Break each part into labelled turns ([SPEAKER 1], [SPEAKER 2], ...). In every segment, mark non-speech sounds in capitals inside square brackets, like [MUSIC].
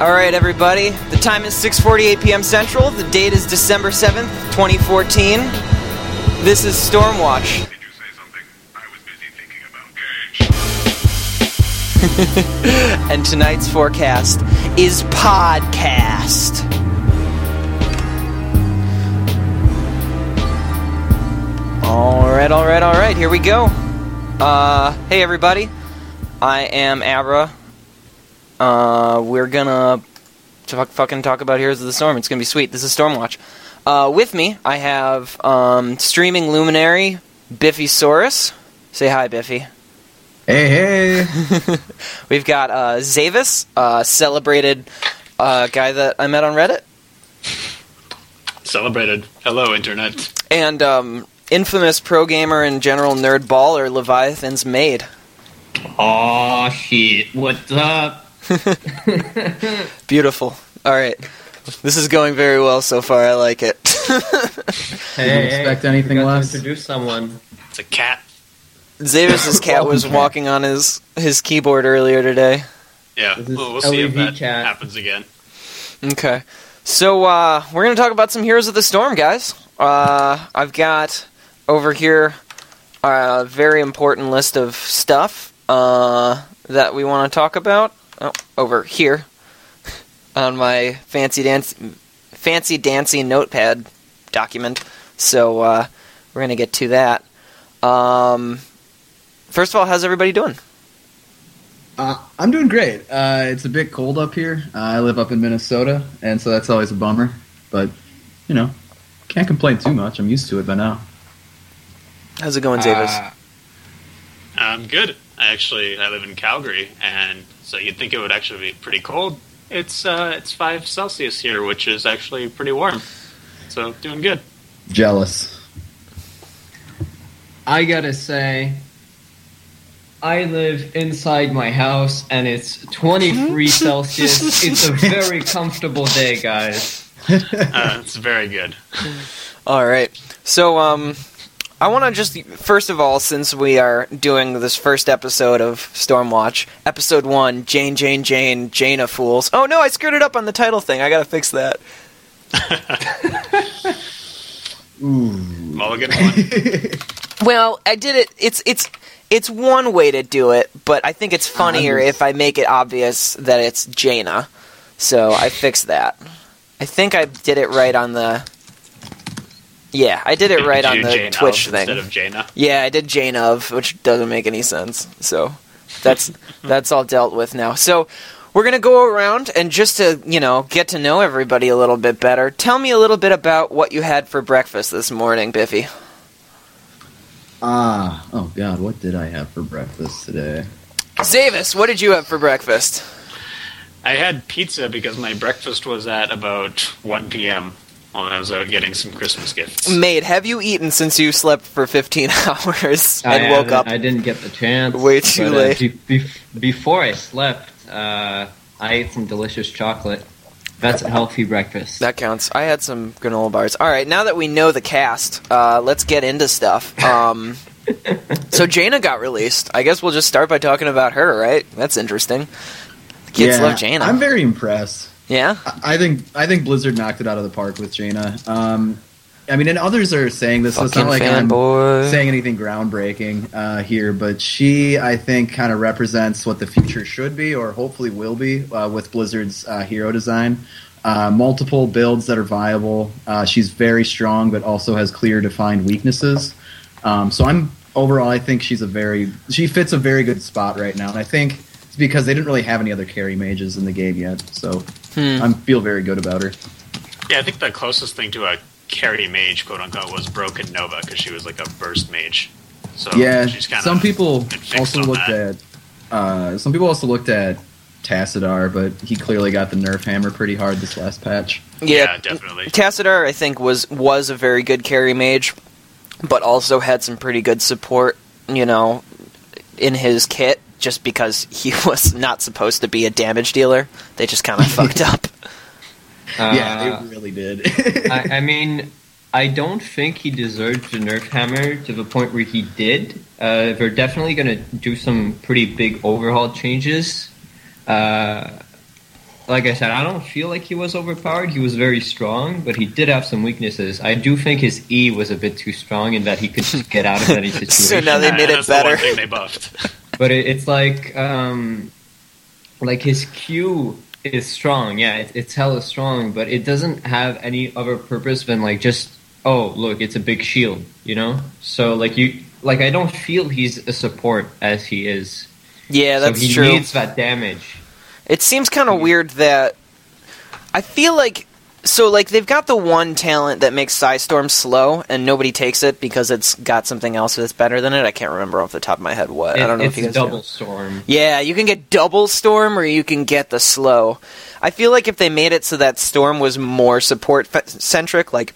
[SPEAKER 1] All right, everybody. The time is 6:48 p.m. Central. The date is December 7th, 2014. This is Stormwatch.
[SPEAKER 2] Did you say something? I was busy thinking about Gage. [LAUGHS]
[SPEAKER 1] and tonight's forecast is podcast. All right, all right, all right. Here we go. Uh, hey everybody. I am Abra. Uh, we're gonna fuck, fucking talk about Heroes of the Storm. It's gonna be sweet. This is Stormwatch. Uh, with me, I have um, streaming luminary Biffy Saurus. Say hi, Biffy.
[SPEAKER 3] Hey, hey. [LAUGHS]
[SPEAKER 1] We've got uh, Zavis, uh, celebrated uh, guy that I met on Reddit,
[SPEAKER 4] Celebrated. Hello, Internet.
[SPEAKER 1] and um, infamous pro gamer and general nerd baller Leviathan's maid.
[SPEAKER 5] Aw, shit. What's up? [LAUGHS]
[SPEAKER 1] Beautiful. All right, this is going very well so far. I like it. [LAUGHS]
[SPEAKER 3] Didn't expect anything
[SPEAKER 5] forgot to
[SPEAKER 3] less.
[SPEAKER 5] introduce someone.
[SPEAKER 4] It's a cat.
[SPEAKER 1] Zavis's [LAUGHS] cat was walking on his his keyboard earlier today.
[SPEAKER 4] Yeah,
[SPEAKER 5] This
[SPEAKER 4] we'll, we'll see if that
[SPEAKER 5] cat.
[SPEAKER 4] happens again.
[SPEAKER 1] Okay. So uh, we're going to talk about some Heroes of the Storm, guys. Uh, I've got over here a very important list of stuff uh, that we want to talk about. Oh, over here on my fancy dance, fancy dancy notepad document. So uh, we're going to get to that. Um, first of all, how's everybody doing?
[SPEAKER 3] Uh, I'm doing great. Uh, it's a bit cold up here. Uh, I live up in Minnesota, and so that's always a bummer. But, you know, can't complain too much. I'm used to it by now.
[SPEAKER 1] How's it going, Zavis?
[SPEAKER 5] Uh,
[SPEAKER 4] I'm good. I actually I live in Calgary, and so you'd think it would actually be pretty cold. It's uh, it's five Celsius here, which is actually pretty warm. So doing good.
[SPEAKER 3] Jealous.
[SPEAKER 5] I gotta say, I live inside my house and it's 23 [LAUGHS] Celsius. It's a very comfortable day, guys. [LAUGHS]
[SPEAKER 4] Uh, it's very good.
[SPEAKER 1] All right. So, um, I want to just first of all, since we are doing this first episode of Stormwatch, episode one, Jane, Jane, Jane, Jane of Fools. Oh no, I screwed it up on the title thing. I gotta fix that.
[SPEAKER 3] Ooh.
[SPEAKER 4] Mulligan [LAUGHS] one.
[SPEAKER 1] Well, I did it. It's it's it's one way to do it, but I think it's funnier
[SPEAKER 3] Um,
[SPEAKER 1] if I make it obvious that it's Jaina. So I fixed that. I think I did it right on the. Yeah, I did it right
[SPEAKER 4] Did
[SPEAKER 1] on the
[SPEAKER 4] Jane
[SPEAKER 1] Twitch
[SPEAKER 4] of
[SPEAKER 1] thing.
[SPEAKER 4] instead of Jaina.
[SPEAKER 1] Yeah, I did Jane of, which doesn't make any sense. So that's [LAUGHS] that's all dealt with now. So we're gonna go around and just to you know get to know everybody a little bit better. Tell me a little bit about what you had for breakfast this morning, Biffy.
[SPEAKER 3] Ah, oh god, what did I have for breakfast today?
[SPEAKER 1] Zavis, what did you have for breakfast?
[SPEAKER 4] I had pizza because my breakfast was at about 1 p.m. when I was out getting some Christmas gifts.
[SPEAKER 1] Mate, have you eaten since you slept for 15 [LAUGHS] hours
[SPEAKER 5] I
[SPEAKER 1] and woke up?
[SPEAKER 5] I didn't get the chance.
[SPEAKER 1] Way too
[SPEAKER 5] but, uh,
[SPEAKER 1] late.
[SPEAKER 5] be- be- before I slept, uh, I ate some delicious chocolate. That's a healthy breakfast.
[SPEAKER 1] That counts. I had some granola bars. All right, now that we know the cast, uh, let's get into stuff. Um, [LAUGHS] so Jaina got released. I guess we'll just start by talking about her, right? That's interesting. The kids
[SPEAKER 3] yeah,
[SPEAKER 1] love Jaina.
[SPEAKER 3] I'm very impressed.
[SPEAKER 1] Yeah.
[SPEAKER 3] I I think I think Blizzard knocked it out of the park with Jaina. Um, I mean, and others are saying this. So it's not like I'm
[SPEAKER 1] fanboy.
[SPEAKER 3] saying anything groundbreaking uh, here, but she, I think, kind of represents what the future should be, or hopefully will be, uh, with Blizzard's uh, hero design. Uh, multiple builds that are viable. Uh, she's very strong, but also has clear, defined weaknesses. Um, so I'm overall, I think she's a very she fits a very good spot right now, and I think it's because they didn't really have any other carry mages in the game yet. So
[SPEAKER 1] Hmm.
[SPEAKER 3] I feel very good about her.
[SPEAKER 4] Yeah, I think the closest thing to a carry mage, quote unquote, was Broken Nova because she was like a burst mage. So
[SPEAKER 3] yeah,
[SPEAKER 4] she's
[SPEAKER 3] some people also looked
[SPEAKER 4] that.
[SPEAKER 3] at uh, some people also looked at Tassadar, but he clearly got the nerf hammer pretty hard this last patch.
[SPEAKER 4] Yeah, definitely.
[SPEAKER 1] Tassadar, I think, was was a very good carry mage, but also had some pretty good support, you know, in his kit. Just because he [LAUGHS] was not supposed to be a damage dealer, they just kind of [LAUGHS] fucked up.
[SPEAKER 3] yeah,
[SPEAKER 5] Uh,
[SPEAKER 3] they really did.
[SPEAKER 5] I, I [LAUGHS] mean, I don't think he deserved the nerf hammer to the point where he did. Uh, they're definitely going to do some pretty big overhaul changes. Uh, like I said, I don't feel like he was overpowered. He was very strong, but he did have some weaknesses. I do think his E was a bit too strong in that he could just get out of any situation.
[SPEAKER 1] So now they
[SPEAKER 4] Uh,
[SPEAKER 1] made it
[SPEAKER 4] that's the one
[SPEAKER 1] better.
[SPEAKER 4] thing they buffed.
[SPEAKER 5] But it, it's like um, like his Q is strong. Yeah, it, it's hella strong, but it doesn't have any other purpose than like just oh look, it's a big shield, you know. So like you like I don't feel he's a support as he is.
[SPEAKER 1] Yeah,
[SPEAKER 5] so
[SPEAKER 1] that's
[SPEAKER 5] he
[SPEAKER 1] true.
[SPEAKER 5] needs that damage.
[SPEAKER 1] It seems kind of weird that I feel like so like they've got the one talent that makes Psystorm slow and nobody takes it because it's got something else that's better than it. I can't remember off the top of my head what. I don't know if you guys
[SPEAKER 5] double
[SPEAKER 1] know.
[SPEAKER 5] storm.
[SPEAKER 1] Yeah, you can get double storm or you can get the slow. I feel like if they made it so that storm was more support centric, like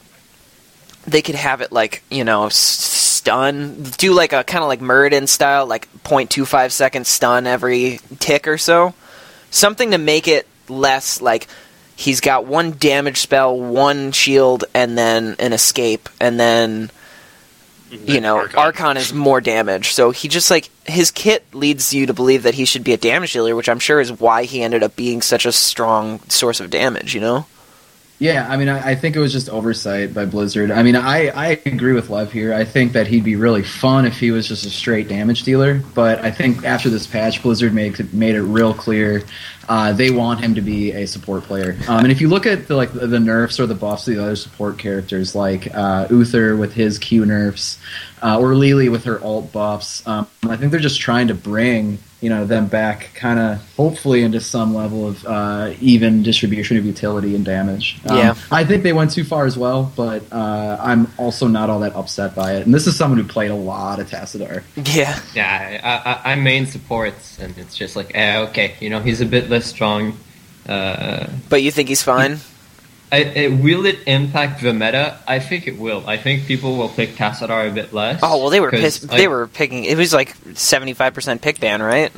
[SPEAKER 1] they could have it like you know s- stun, do like a kind of like Muradin style, like 0.25 second stun every tick or so, something to make it less like he's got one damage spell, one shield, and then an escape, and then you know,
[SPEAKER 4] Archon.
[SPEAKER 1] Archon. is more damage. So he just like his kit leads you to believe that he should be a damage dealer, which I'm sure is why he ended up being such a strong source of damage. You know?
[SPEAKER 3] Yeah, I mean, I, I think it was just oversight by Blizzard. I mean, I, I agree with Lev here. I think that he'd be really fun if he was just a straight damage dealer. But I think after this patch, Blizzard made made it real clear uh, they want him to be a support player. Um, and if you look at the like the nerfs or the buffs of the other support characters, like uh, Uther with his Q nerfs, uh, or Li Li with her alt buffs, um, I think they're just trying to bring you know them back, kind of hopefully into some level of uh, even distribution of utility and damage. Um,
[SPEAKER 1] Yeah.
[SPEAKER 3] I think they went too far as well, but uh, I'm also not all that upset by it. And this is someone who played a lot of Tassadar.
[SPEAKER 1] Yeah.
[SPEAKER 5] Yeah, I, I, I main supports, and it's just like, eh, okay, you know, he's a bit less strong. Uh,
[SPEAKER 1] But you think he's fine?
[SPEAKER 5] I, it, will it impact the meta? I think it will. I think people will pick Tassadar a bit less.
[SPEAKER 1] Oh well, they were
[SPEAKER 5] 'cause,
[SPEAKER 1] pissed.
[SPEAKER 5] like,
[SPEAKER 1] they were picking. It was like 75 percent pick ban, right?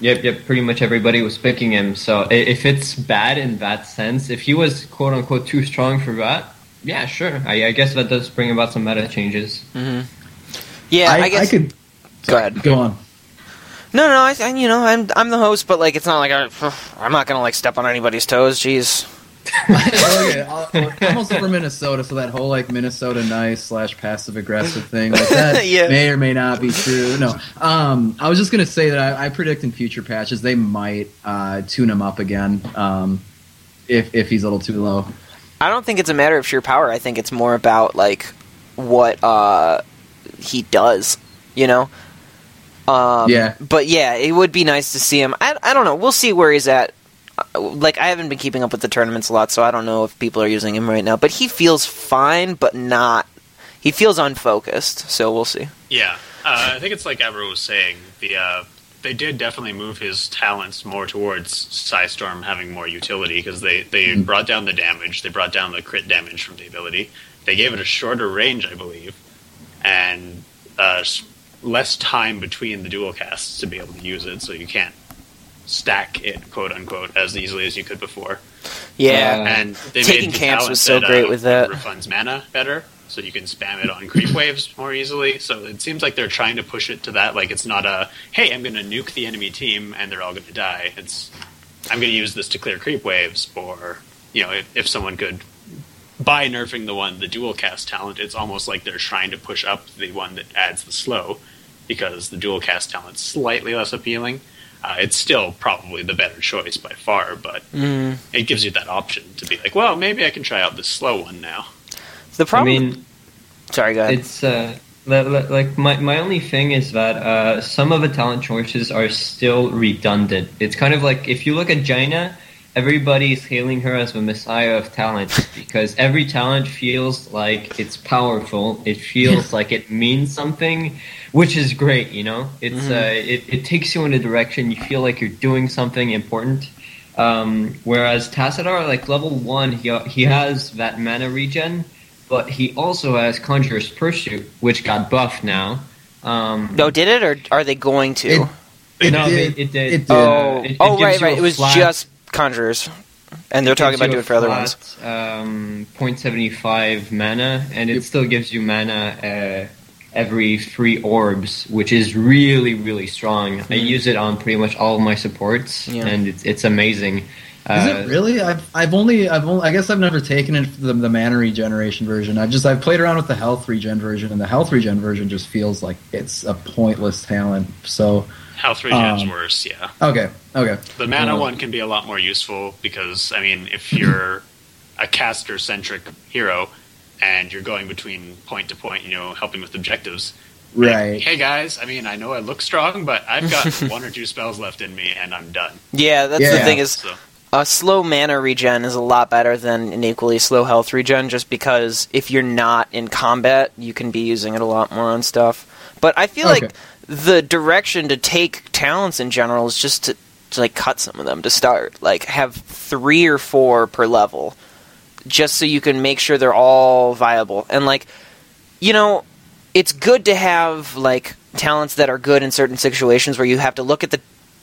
[SPEAKER 5] Yep, yep. Pretty much everybody was picking him. So if it's bad in that sense, if he was quote unquote too strong for that, yeah, sure. I, I guess that does bring about some meta changes. Mm-hmm.
[SPEAKER 1] Yeah, I, guess.
[SPEAKER 3] I could
[SPEAKER 1] Go ahead.
[SPEAKER 3] go on.
[SPEAKER 1] No, no, I, I, you know, I'm I'm the host, but like, it's not like I, [SIGHS] I'm not gonna like step on anybody's toes. Jeez.
[SPEAKER 3] Okay, I'm also from Minnesota, so that whole like Minnesota nice slash passive aggressive thing like that [LAUGHS]
[SPEAKER 1] Yeah.
[SPEAKER 3] may or may not be true. No, um, I was just gonna say that I, I predict in future patches they might uh, tune him up again um, if if he's a little too low.
[SPEAKER 1] I don't think it's a matter of sheer power. I think it's more about like what uh, he does. You know. Um,
[SPEAKER 3] Yeah.
[SPEAKER 1] But yeah, it would be nice to see him. I, I don't know. We'll see where he's at. Uh, Like I haven't been keeping up with the tournaments a lot, so I don't know if people are using him right now. But he feels fine, but not. He feels unfocused. So we'll see.
[SPEAKER 4] Yeah, uh, I think it's like Evero was saying. The uh, they did definitely move his talents more towards Psystorm having more utility because they they brought down the damage, they brought down the crit damage from the ability. They gave it a shorter range, I believe, and uh, less time between the dual casts to be able to use it, so you can't stack it quote unquote as easily as you could before.
[SPEAKER 1] Yeah.
[SPEAKER 5] Uh,
[SPEAKER 4] And they
[SPEAKER 1] Taking
[SPEAKER 4] made
[SPEAKER 1] camps was so
[SPEAKER 4] that,
[SPEAKER 1] great
[SPEAKER 4] uh,
[SPEAKER 1] with that.
[SPEAKER 4] Refunds mana better, so you can spam it on creep waves more easily. So it seems like they're trying to push it to that. Like it's not a hey, I'm going to nuke the enemy team and they're all going to die. It's I'm going to use this to clear creep waves, or you know, if, if someone could. By nerfing the one, the dual cast talent, it's almost like they're trying to push up the one that adds the slow, because the dual cast talent's slightly less appealing. Uh, it's still probably the better choice by far, but
[SPEAKER 1] Mm.
[SPEAKER 4] it gives you that option to be like, well, maybe I can try out this slow one now.
[SPEAKER 1] The
[SPEAKER 5] I
[SPEAKER 1] problem.
[SPEAKER 5] mean,
[SPEAKER 1] sorry, go ahead.
[SPEAKER 5] it's uh, li- li- like my my only thing is that uh, some of the talent choices are still redundant. It's kind of like if you look at Jaina, everybody's hailing her as the messiah of talent because every talent feels like it's powerful. It feels like it means something, which is great. You know, it's uh, it it takes you in a direction. You feel like you're doing something important. Um, whereas Tassadar, like level one, he he has that mana regen, but he also has Conjurer's Pursuit, which got buffed now. Um,
[SPEAKER 1] no, did it or are they going to?
[SPEAKER 3] It- It
[SPEAKER 5] no,
[SPEAKER 3] did.
[SPEAKER 5] It, it did.
[SPEAKER 3] It did.
[SPEAKER 1] oh,
[SPEAKER 5] Uh, it- it
[SPEAKER 1] oh, right, right. It was
[SPEAKER 5] flat-
[SPEAKER 1] just conjurers, and they're talking about doing
[SPEAKER 5] a
[SPEAKER 1] it for other ones.
[SPEAKER 5] Um, 0.75 mana, and it
[SPEAKER 3] Yep.
[SPEAKER 5] still gives you mana uh, every three orbs, which is really really strong. I use it on pretty much all of my supports,
[SPEAKER 1] Yeah.
[SPEAKER 5] and it's, it's amazing.
[SPEAKER 3] Is
[SPEAKER 5] Uh,
[SPEAKER 3] it really? I've I've only I've only I guess I've never taken it for the, the mana regeneration version. I've just I've played around with the health regen version, and the health regen version just feels like it's a pointless talent. So
[SPEAKER 4] Health regen's
[SPEAKER 3] Um,
[SPEAKER 4] worse, yeah.
[SPEAKER 3] okay, okay.
[SPEAKER 4] The mana
[SPEAKER 3] Uh,
[SPEAKER 4] one can be a lot more useful because, I mean, if you're a caster centric hero and you're going between point to point, you know, helping with objectives. like,
[SPEAKER 3] Right.
[SPEAKER 4] hey guys, I mean, I know I look strong, but I've got [LAUGHS] one or two spells left in me and I'm done.
[SPEAKER 1] Yeah, that's the thing is
[SPEAKER 4] So,
[SPEAKER 1] a slow mana regen is a lot better than an equally slow health regen just because if you're not in combat, you can be using it a lot more on stuff. But I feel
[SPEAKER 3] Okay.
[SPEAKER 1] like the direction to take talents in general is just to, to like cut some of them to start. Like have 3 or 4 per level just so you can make sure they're all viable. And like you know, it's good to have like talents that are good in certain situations where you have to look at the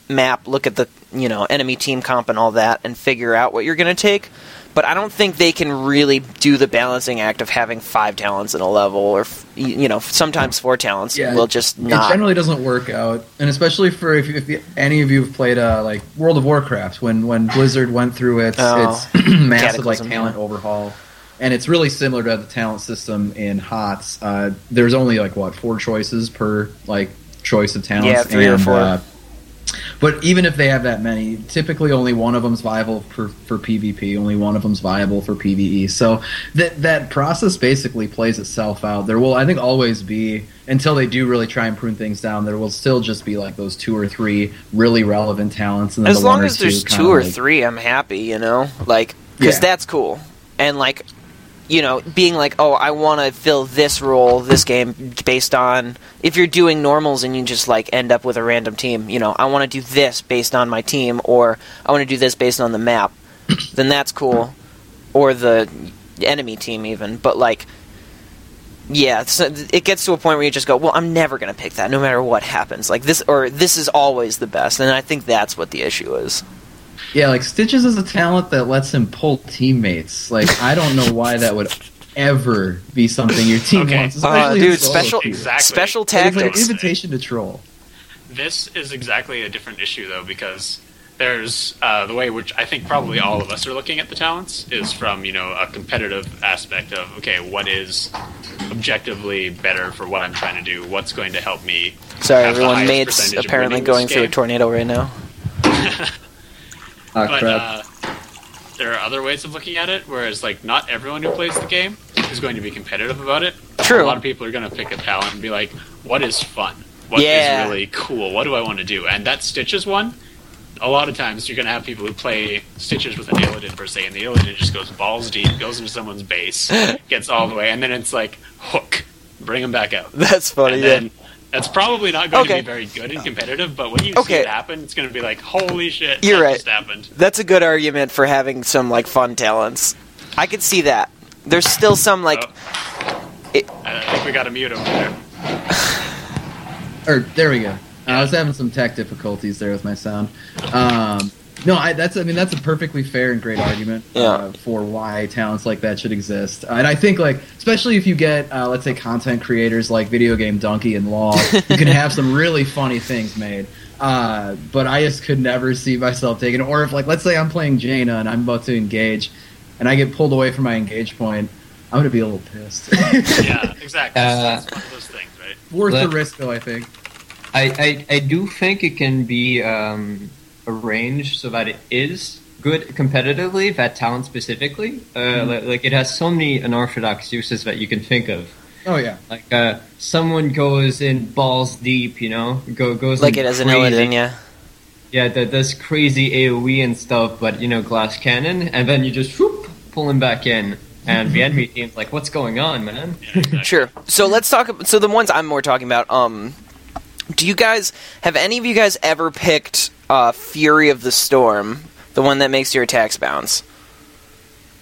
[SPEAKER 1] map, look at the you know enemy team comp and all that, and figure out what you're going to take. But I don't think they can really do the balancing act of having five talents in a level, or you know, sometimes four talents
[SPEAKER 3] Yeah,
[SPEAKER 1] will just not.
[SPEAKER 3] It generally doesn't work out, and especially for if, if any of you have played uh, like World of Warcraft, when when Blizzard went through its
[SPEAKER 1] Oh,
[SPEAKER 3] its [CLEARS THROAT] massive like talent overhaul, and it's really similar to the talent system in HOTS. Uh, there's only like what four choices per like choice of talents.
[SPEAKER 1] Yeah, three or four.
[SPEAKER 3] Uh, but even if they have that many, typically only one of them's viable for, for PvP. Only one of them's viable for PVE. So that that process basically plays itself out. There will, I think, always be until they do really try and prune things down. There will still just be like those two or three really relevant talents, and
[SPEAKER 1] as
[SPEAKER 3] the
[SPEAKER 1] long as there's
[SPEAKER 3] two,
[SPEAKER 1] two or
[SPEAKER 3] like,
[SPEAKER 1] three, I'm happy. You know, like because
[SPEAKER 3] Yeah.
[SPEAKER 1] that's cool. And like, you know, being like, oh, I want to fill this role this game based on if you're doing normals and you just like end up with a random team. You know, I want to do this based on my team, or I want to do this based on the map. [COUGHS] then that's cool, or the enemy team even. But like. Yeah, so it gets to a point where you just go, "Well, I'm never going to pick that, no matter what happens." Like this, or this is always the best, and I think that's what the issue is.
[SPEAKER 3] Yeah, like Stitches is a talent that lets him pull teammates. Like I don't know why that would ever be something your team
[SPEAKER 4] Okay.
[SPEAKER 3] wants.
[SPEAKER 1] Uh,
[SPEAKER 3] especially in
[SPEAKER 1] dude,
[SPEAKER 3] solo
[SPEAKER 1] special
[SPEAKER 3] queue.
[SPEAKER 4] Exactly.
[SPEAKER 1] special
[SPEAKER 3] It's like an
[SPEAKER 1] tactics.
[SPEAKER 3] invitation to troll.
[SPEAKER 4] this is exactly a different issue though because there's uh, the way which I think probably all of us are looking at the talents is from you know a competitive aspect of okay what is objectively better for what I'm trying to do what's going to help me
[SPEAKER 1] Sorry,
[SPEAKER 4] have the
[SPEAKER 1] everyone.
[SPEAKER 4] highest
[SPEAKER 1] Mate's
[SPEAKER 4] percentage of
[SPEAKER 1] apparently
[SPEAKER 4] winning
[SPEAKER 1] going
[SPEAKER 4] this
[SPEAKER 1] through a
[SPEAKER 4] game.
[SPEAKER 1] tornado right now. [LAUGHS]
[SPEAKER 3] Ah,
[SPEAKER 4] but uh, there are other ways of looking at it whereas like not everyone who plays the game is going to be competitive about it
[SPEAKER 1] True.
[SPEAKER 4] a lot of people are going to pick a talent and be like what is fun What is
[SPEAKER 1] Yeah.
[SPEAKER 4] really cool what do I want to do and that Stitches one a lot of times you're going to have people who play Stitches with an Illidan per se, and the Illidan just goes balls deep, goes into someone's base, [LAUGHS] gets all the way, and then it's like, hook, bring them back out.
[SPEAKER 1] That's funny.
[SPEAKER 4] and
[SPEAKER 1] Yeah.
[SPEAKER 4] then that's probably not going
[SPEAKER 1] Okay.
[SPEAKER 4] to be very good and competitive, but when you see it happen, it's going to be like, holy shit,
[SPEAKER 1] You're
[SPEAKER 4] that
[SPEAKER 1] right.
[SPEAKER 4] just happened.
[SPEAKER 1] That's a good argument for having some like fun talents. I could see that. There's still some like
[SPEAKER 4] Oh.
[SPEAKER 1] It-
[SPEAKER 4] I think we got a mute over there. [LAUGHS]
[SPEAKER 3] Or there we go. I was having some tech difficulties there with my sound. Um, no, I, that's I mean that's a perfectly fair and great argument uh, for why talents like that should exist. And I think like especially if you get uh, let's say content creators like Video Game Dunkey and Law, you can have some really funny things made. Uh, but I just could never see myself taking it. Or if like let's say I'm playing Jaina and I'm about to engage, and I get pulled away from my engage point, I'm gonna be a little pissed.
[SPEAKER 4] Yeah, [LAUGHS] exactly.
[SPEAKER 5] Uh,
[SPEAKER 4] it's one of those things, right?
[SPEAKER 3] Worth the risk though, I think.
[SPEAKER 5] I, I, I do think it can be um, arranged so that it is good competitively, that talent specifically. Uh, li- like, it has so many unorthodox uses that you can think of.
[SPEAKER 3] Oh yeah.
[SPEAKER 5] Like uh, someone goes in balls deep, you know, go goes
[SPEAKER 1] like it as an
[SPEAKER 5] crazy-
[SPEAKER 1] Illidan, yeah.
[SPEAKER 5] Yeah, that does crazy AOE and stuff, but you know, glass cannon, and then you just whoop, pull him back in, and the enemy team's like, "What's going on, man?"
[SPEAKER 1] Sure. So let's talk. ab- So the ones I'm more talking about. Um, do you guys have any of you guys ever picked uh, Fury of the Storm, the one that makes your attacks bounce?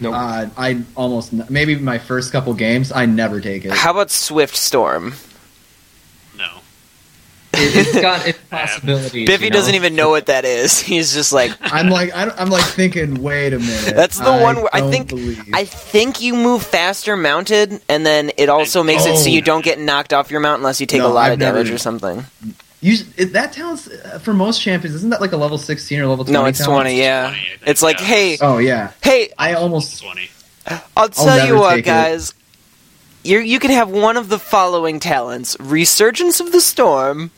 [SPEAKER 5] No,
[SPEAKER 3] Uh, I almost maybe my first couple games I never take it.
[SPEAKER 1] How about Swift Storm?
[SPEAKER 4] No.
[SPEAKER 3] It,
[SPEAKER 5] it's [LAUGHS] got its possibilities.
[SPEAKER 1] Biffy
[SPEAKER 5] you know?
[SPEAKER 1] doesn't even know what that is. [LAUGHS] He's just like,
[SPEAKER 3] I'm like I, am like thinking. Wait a minute.
[SPEAKER 1] That's the one where I think-
[SPEAKER 3] believe-
[SPEAKER 1] I think you move faster mounted, and then it also makes it so
[SPEAKER 3] Oh.
[SPEAKER 1] you don't get knocked off your mount unless you take a lot
[SPEAKER 3] I've
[SPEAKER 1] of damage
[SPEAKER 3] never-
[SPEAKER 1] or something.
[SPEAKER 3] You, that talent's uh, for most champions. Isn't that like a level 16 or level 20?
[SPEAKER 1] No, it's
[SPEAKER 3] talent?
[SPEAKER 1] twenty. Yeah,
[SPEAKER 4] 20, think,
[SPEAKER 1] it's like,
[SPEAKER 4] yeah.
[SPEAKER 1] hey,
[SPEAKER 3] Oh yeah.
[SPEAKER 1] hey,
[SPEAKER 3] I almost.
[SPEAKER 4] Twenty.
[SPEAKER 1] I'll tell you what,
[SPEAKER 3] take it.
[SPEAKER 1] guys. You you can have one of the following talents: Resurgence of the Storm,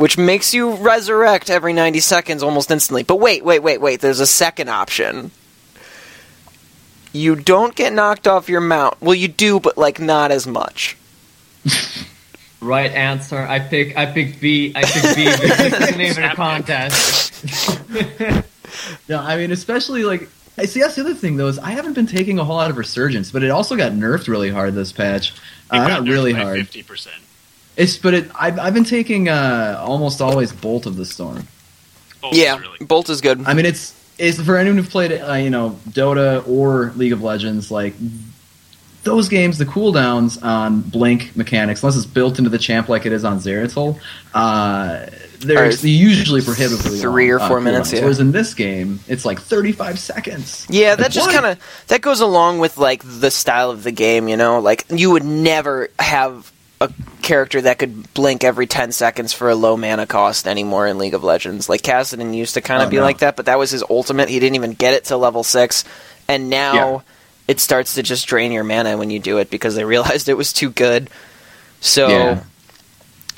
[SPEAKER 1] which makes you resurrect every ninety seconds almost instantly. But wait, wait, wait, wait. There's a second option. You don't get knocked off your mount. Well, you do, but like not as much. [LAUGHS]
[SPEAKER 5] Right answer. I pick. I pick B. I pick B. because This isn't even a contest. [LAUGHS]
[SPEAKER 3] No, I mean, especially like. I see. That's the other thing, though, is I haven't been taking a whole lot of resurgence, but it also got nerfed really hard this patch. Uh, not really hard.
[SPEAKER 4] Fifty percent.
[SPEAKER 3] It's but it. I've, I've been taking uh, almost always Bolt of the Storm.
[SPEAKER 1] yeah,
[SPEAKER 4] Really.
[SPEAKER 1] Bolt is good.
[SPEAKER 3] I mean, it's it's for anyone who's played uh, you know Dota or League of Legends. Like those games, the cooldowns on blink mechanics, unless it's built into the champ like it is on Zeratul, uh, they're
[SPEAKER 1] Are
[SPEAKER 3] usually prohibitively
[SPEAKER 1] three
[SPEAKER 3] long,
[SPEAKER 1] or four
[SPEAKER 3] uh,
[SPEAKER 1] minutes,
[SPEAKER 3] cooldowns.
[SPEAKER 1] yeah.
[SPEAKER 3] Whereas in this game, it's like thirty-five seconds.
[SPEAKER 1] Yeah, that
[SPEAKER 3] Like,
[SPEAKER 1] just kind of that goes along with like the style of the game, you know. Like you would never have a character that could blink every ten seconds for a low mana cost anymore in League of Legends. Like Kassadin used to kind of
[SPEAKER 3] Oh,
[SPEAKER 1] be
[SPEAKER 3] no.
[SPEAKER 1] like that, but that was his ultimate. He didn't even get it to level six, and now
[SPEAKER 3] Yeah.
[SPEAKER 1] it starts to just drain your mana when you do it because they [LAUGHS] realized it was too good. So.
[SPEAKER 3] Yeah.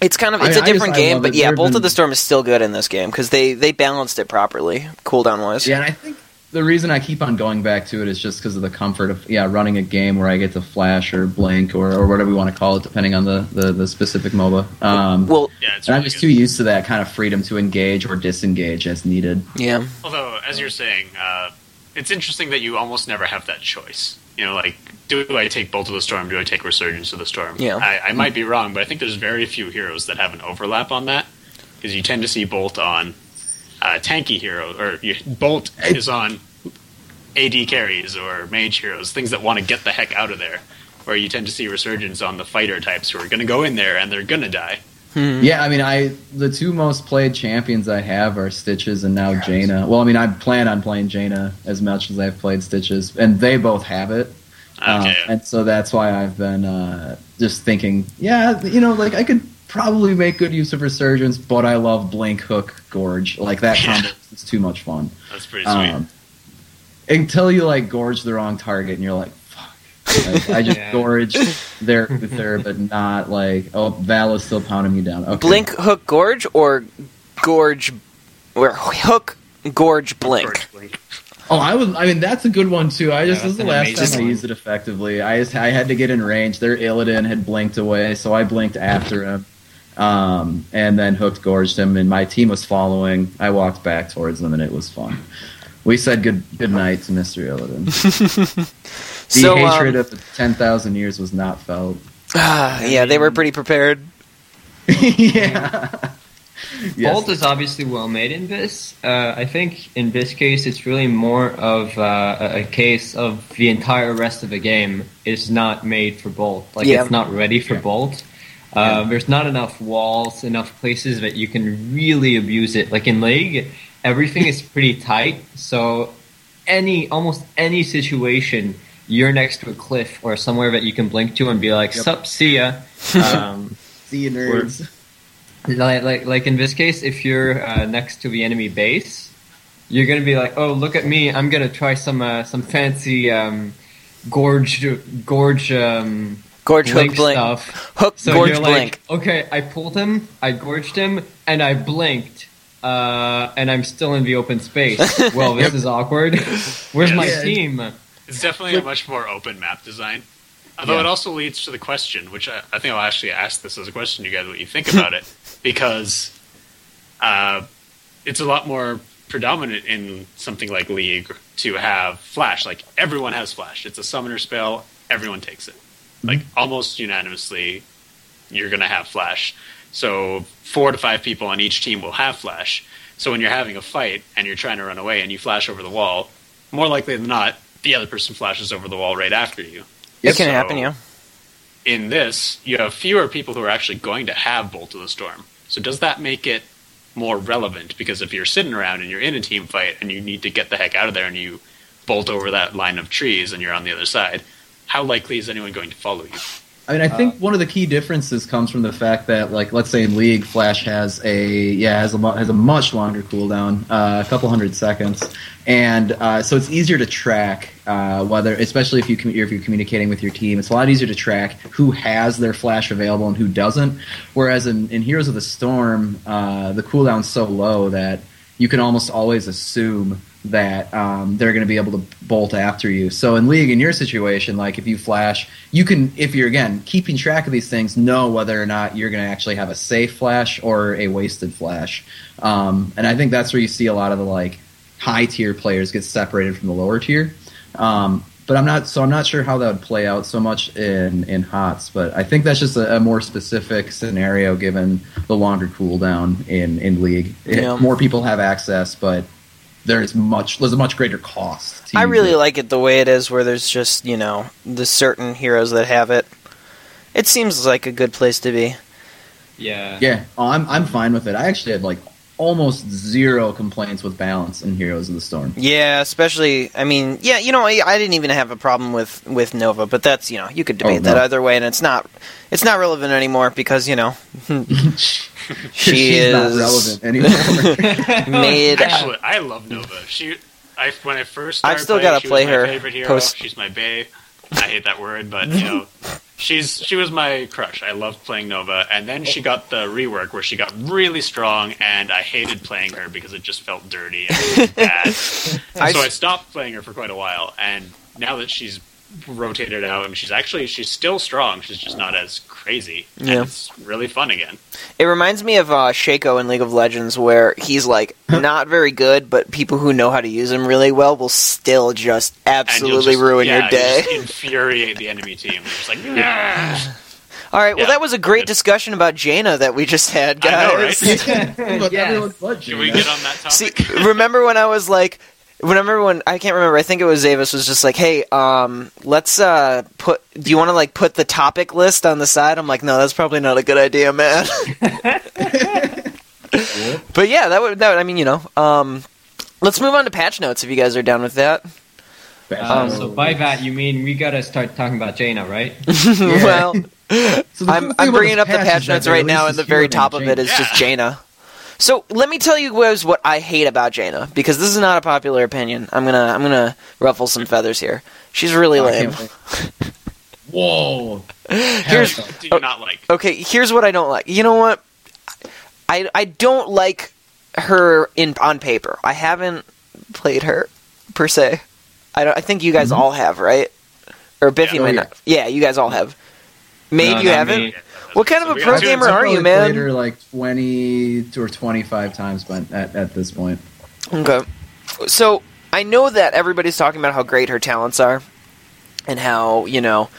[SPEAKER 1] It's kind of it's
[SPEAKER 3] mean,
[SPEAKER 1] a
[SPEAKER 3] I just-
[SPEAKER 1] different game, but yeah, Bolt of the Storm is still good in this game because they they balanced it properly, cooldown wise.
[SPEAKER 3] Yeah, and I think the reason I keep on going back to it is just because of the comfort of yeah running a game where I get to flash or blink or, or whatever you want to call it, depending on the the, the specific MOBA. Um,
[SPEAKER 1] Well,
[SPEAKER 4] Yeah, it's
[SPEAKER 3] and I'm just
[SPEAKER 4] good.
[SPEAKER 3] too used to that kind of freedom to engage or disengage as needed.
[SPEAKER 1] yeah.
[SPEAKER 4] Although, as you're saying, uh, it's interesting that you almost never have that choice. You know, like, do I take Bolt of the Storm? Do I take Resurgence of the Storm?
[SPEAKER 1] Yeah.
[SPEAKER 4] I, I might be wrong, but I think there's very few heroes that have an overlap on that because you tend to see Bolt on uh, tanky hero, or you, Bolt is on AD carries or mage heroes, things that want to get the heck out of there. Where you tend to see Resurgence on the fighter types who are going to go in there and they're going to die.
[SPEAKER 3] Yeah, I mean, I the two most played champions I have are Stitches and now Jaina. Well, I mean, I plan on playing Jaina as much as I've played Stitches, and they both have it. Um, and so that's why I've been uh, just thinking, yeah, you know, like I could probably make good use of Resurgence, but I love Blink, Hook, Gorge. Like that combo is too much fun.
[SPEAKER 4] That's pretty sweet.
[SPEAKER 3] Um, until you like gorge the wrong target, and you're like, fuck. Like, I just [LAUGHS]
[SPEAKER 5] Yeah.
[SPEAKER 3] gorge there, there, but not like, oh, Val is still pounding me down. Okay.
[SPEAKER 1] Blink, hook, gorge, or gorge, or hook, gorge, blink.
[SPEAKER 4] George Blink.
[SPEAKER 3] Oh, I was. I mean, that's a good one too. I just
[SPEAKER 5] Yeah,
[SPEAKER 3] this is the last time
[SPEAKER 5] amazing
[SPEAKER 3] I used it effectively. I just I had to get in range. Their Illidan had blinked away, so I blinked after him, um, and then hooked gorged him. And my team was following. I walked back towards them, and it was fun. We said good good night to Mister Illidan. [LAUGHS] the
[SPEAKER 1] So, um,
[SPEAKER 3] hatred of ten thousand years was not felt.
[SPEAKER 1] Ah, yeah, they were pretty prepared. [LAUGHS]
[SPEAKER 3] yeah. Yes.
[SPEAKER 5] Bolt is obviously well made in this. Uh, I think in this case, it's really more of uh, a a case of the entire rest of the game is not made for Bolt. Like
[SPEAKER 1] Yeah.
[SPEAKER 5] it's not ready for
[SPEAKER 3] Yeah.
[SPEAKER 5] Bolt. Uh, There's not enough walls, enough places that you can really abuse it. Like in League, everything is pretty tight. So any almost any situation, you're next to a cliff or somewhere that you can blink to and be like,
[SPEAKER 3] Yep.
[SPEAKER 5] "Sup, see ya." [LAUGHS] Um,
[SPEAKER 3] See you, nerds.
[SPEAKER 5] like, like, like in this case, if you're uh, next to the enemy base, you're gonna be like, "Oh, look at me! I'm gonna try some uh, some fancy um, gorge gorge um,
[SPEAKER 1] Gorge,
[SPEAKER 5] blink
[SPEAKER 1] hook, blink.
[SPEAKER 5] stuff."
[SPEAKER 1] Hook,
[SPEAKER 5] So
[SPEAKER 1] gorge,
[SPEAKER 5] you're
[SPEAKER 1] blink.
[SPEAKER 5] like, "Okay, I pulled him, I gorged him, and I blinked." Uh, and I'm still in the open space. [LAUGHS] Well, this is awkward. [LAUGHS] Where's my
[SPEAKER 3] Yeah.
[SPEAKER 5] team?
[SPEAKER 4] It's definitely a much more open map design. Although
[SPEAKER 3] Yeah.
[SPEAKER 4] it also leads to the question, which I, I think I'll actually ask this as a question, to you guys, what you think about it, [LAUGHS] because uh, it's a lot more predominant in something like League to have Flash. Like everyone has Flash. It's a summoner spell. Everyone takes it. Like almost unanimously, you're going to have Flash. So four to five people on each team will have Flash. So when you're having a fight and you're trying to run away and you flash over the wall, more likely than not, the other person flashes over the wall right after you.
[SPEAKER 1] It can happen, yeah.
[SPEAKER 4] In this, you have fewer people who are actually going to have Bolt of the Storm. So does that make it more relevant? Because if you're sitting around and you're in a team fight and you need to get the heck out of there and you bolt over that line of trees and you're on the other side, how likely is anyone going to follow you?
[SPEAKER 3] I mean, I think one of the key differences comes from the fact that, like, let's say in League, Flash has a yeah has a mu- has a much longer cooldown, uh, a couple hundred seconds, and uh, so it's easier to track uh, whether, especially if you commu- if you're communicating with your team, it's a lot easier to track who has their Flash available and who doesn't. Whereas in, in Heroes of the Storm, uh, the cooldown's so low that you can almost always assume that um, they're going to be able to bolt after you. So in league, in your situation, like if you flash, you can, if you're again keeping track of these things, know whether or not you're going to actually have a safe flash or a wasted flash. Um, and I think that's where you see a lot of the like high tier players get separated from the lower tier. Um, but I'm not, so I'm not sure how that would play out so much in in HOTS. But I think that's just a, a more specific scenario given the longer cooldown in in league. It- more people have access, but there's much there's a much greater cost. to
[SPEAKER 1] I really
[SPEAKER 3] it.
[SPEAKER 1] like it the way it is, where there's just you know the certain heroes that have it. It seems like a good place to be.
[SPEAKER 5] Yeah.
[SPEAKER 3] Yeah, oh, I'm I'm fine with it. I actually had like almost zero complaints with balance in Heroes of the Storm.
[SPEAKER 1] Yeah, especially. I mean, yeah, you know, I, I didn't even have a problem with with Nova, but that's you know you could debate
[SPEAKER 3] Oh,
[SPEAKER 1] that
[SPEAKER 3] no.
[SPEAKER 1] either way, and it's not it's not relevant anymore because you know [LAUGHS] she
[SPEAKER 3] She's
[SPEAKER 1] is
[SPEAKER 3] not relevant anymore. [LAUGHS]
[SPEAKER 1] made.
[SPEAKER 4] Actually, I love Nova. She, I when I first
[SPEAKER 1] I've still gotta
[SPEAKER 4] she
[SPEAKER 1] play
[SPEAKER 4] was my
[SPEAKER 1] her
[SPEAKER 4] favorite hero.
[SPEAKER 1] post-
[SPEAKER 4] She's my bae. I hate that word, but you know, she's she was my crush. I loved playing Nova, and then she got the rework where she got really strong, and I hated playing her because it just felt dirty and bad. [LAUGHS] so
[SPEAKER 1] I
[SPEAKER 4] stopped playing her for quite a while, and now that she's rotated out and she's actually she's still strong, she's just not as crazy, and
[SPEAKER 1] Yeah.
[SPEAKER 4] it's really fun again.
[SPEAKER 1] It reminds me of uh, Shaco in League of Legends, where he's like [LAUGHS] not very good, but people who know how to use him really well will still just absolutely
[SPEAKER 4] just-
[SPEAKER 1] ruin
[SPEAKER 4] yeah,
[SPEAKER 1] your day.
[SPEAKER 4] you [LAUGHS] just infuriate the enemy team. You're just like, "Nah."
[SPEAKER 1] All right, well,
[SPEAKER 4] Yeah.
[SPEAKER 1] that was a great discussion about Jaina that we just had,
[SPEAKER 4] I know,
[SPEAKER 1] guys.
[SPEAKER 4] right? [LAUGHS]
[SPEAKER 5] Yes.
[SPEAKER 4] Can we get on that
[SPEAKER 1] See, remember when I was like, remember when I can't remember. I think it was Zavis was just like, "Hey, um, let's uh put. Do you want to like put the topic list on the side?" I'm like, "No, that's probably not a good idea, man." [LAUGHS] but yeah, that would that. Would, I mean, you know, um, let's move on to patch notes if you guys are down with that.
[SPEAKER 5] Um, so by that you mean we gotta start talking about Jaina, right? [LAUGHS]
[SPEAKER 1] well, [LAUGHS]
[SPEAKER 3] So
[SPEAKER 1] I'm, I'm bringing up the
[SPEAKER 3] patch
[SPEAKER 1] patch
[SPEAKER 3] is that
[SPEAKER 1] notes right now, and the very
[SPEAKER 3] hero
[SPEAKER 1] top of
[SPEAKER 3] named
[SPEAKER 1] it is just Jaina. So let me tell you guys what I hate about Jaina because this is not a popular opinion. I'm gonna I'm gonna ruffle some feathers here. She's really lame.
[SPEAKER 3] Whoa! [LAUGHS]
[SPEAKER 1] Here's
[SPEAKER 4] Do you not like?
[SPEAKER 1] okay. Here's what I don't like. You know what? I I don't like her in on paper. I haven't played her per se. I don't. I think you guys
[SPEAKER 3] Mhm.
[SPEAKER 1] all have, right? Or Biffy
[SPEAKER 3] Yeah.
[SPEAKER 1] might not. Yeah, you guys all have. Made
[SPEAKER 5] No,
[SPEAKER 1] you haven't.
[SPEAKER 5] me.
[SPEAKER 1] What kind of a
[SPEAKER 4] we
[SPEAKER 1] pro
[SPEAKER 4] got two-
[SPEAKER 1] gamer
[SPEAKER 3] I've
[SPEAKER 1] are you, man?
[SPEAKER 3] Played her like twenty or twenty-five times, but at, at this point,
[SPEAKER 1] Okay. So I know that everybody's talking about how great her talents are, and how you know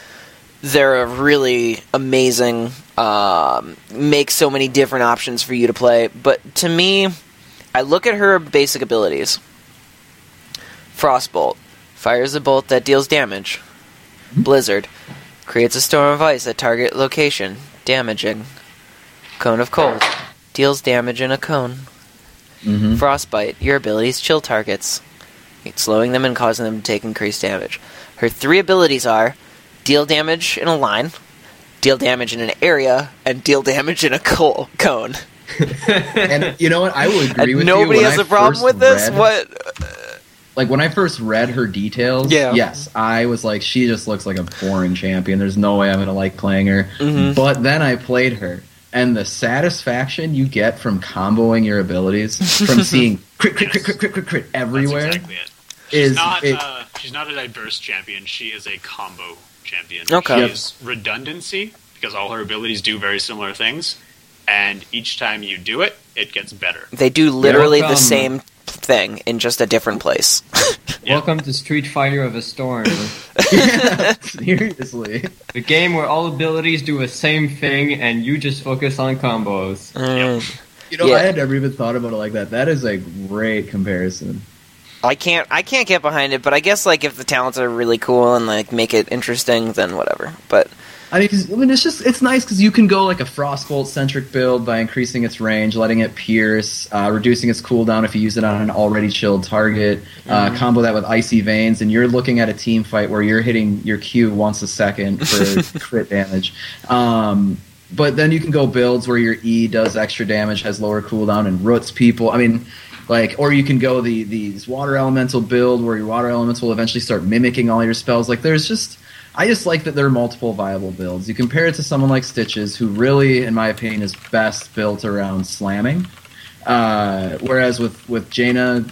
[SPEAKER 1] they're really amazing. Um, make so many different options for you to play. But to me, I look at her basic abilities. Frostbolt fires a bolt that deals damage. Blizzard creates a storm of ice at target location, damaging. Cone of cold deals damage in a cone.
[SPEAKER 3] mm-hmm.
[SPEAKER 1] Frostbite, your abilities chill targets, slowing them and causing them to take increased damage. Her three abilities are deal damage in a line, deal damage in an area, and deal damage in a co- cone. [LAUGHS]
[SPEAKER 3] and you know what? I will agree
[SPEAKER 1] And
[SPEAKER 3] with
[SPEAKER 1] nobody
[SPEAKER 3] you. when
[SPEAKER 1] has
[SPEAKER 3] I
[SPEAKER 1] a problem with this.
[SPEAKER 3] read-
[SPEAKER 1] What?
[SPEAKER 3] Like when I first read her details,
[SPEAKER 1] Yeah.
[SPEAKER 3] yes, I was like, she just looks like a boring champion. There's no way I'm gonna like playing her.
[SPEAKER 1] Mhm.
[SPEAKER 3] But then I played her, and the satisfaction you get from comboing your abilities, from [LAUGHS] seeing crit, crit, crit, crit, crit, crit, crit everywhere,
[SPEAKER 4] exactly it. She's
[SPEAKER 3] is
[SPEAKER 4] not.
[SPEAKER 3] it-
[SPEAKER 4] uh, she's not a diverse champion. She is a combo champion.
[SPEAKER 1] Okay.
[SPEAKER 4] She
[SPEAKER 3] Yep.
[SPEAKER 4] is redundancy because all her abilities do very similar things, and each time you do it, it gets better.
[SPEAKER 1] They do literally the
[SPEAKER 5] Welcome.
[SPEAKER 1] same thing in just a different place. [LAUGHS]
[SPEAKER 5] Welcome to Street Fighter of a Storm, [LAUGHS]
[SPEAKER 3] seriously.
[SPEAKER 5] the game where all abilities do the same thing and you just focus on combos.
[SPEAKER 1] Mm.
[SPEAKER 3] You know,
[SPEAKER 1] Yeah.
[SPEAKER 3] I had never even thought about it like that. That is a great comparison.
[SPEAKER 1] I can't I can't get behind it, but I guess like if the talents are really cool and like make it interesting, then whatever. But
[SPEAKER 3] I mean, 'cause- I mean, it's just it's nice because you can go like a frostbolt centric build by increasing its range, letting it pierce, uh, reducing its cooldown if you use it on an already chilled target. Uh, combo that with icy veins, and you're looking at a team fight where you're hitting your Q once a second for [LAUGHS] crit damage. Um, but then you can go builds where your E does extra damage, has lower cooldown, and roots people. I mean, like, or you can go the these water elemental build where your water elements will eventually start mimicking all your spells. Like, there's just I just like that there are multiple viable builds. You compare it to someone like Stitches, who really, in my opinion, is best built around slamming. Uh, whereas with with Jaina,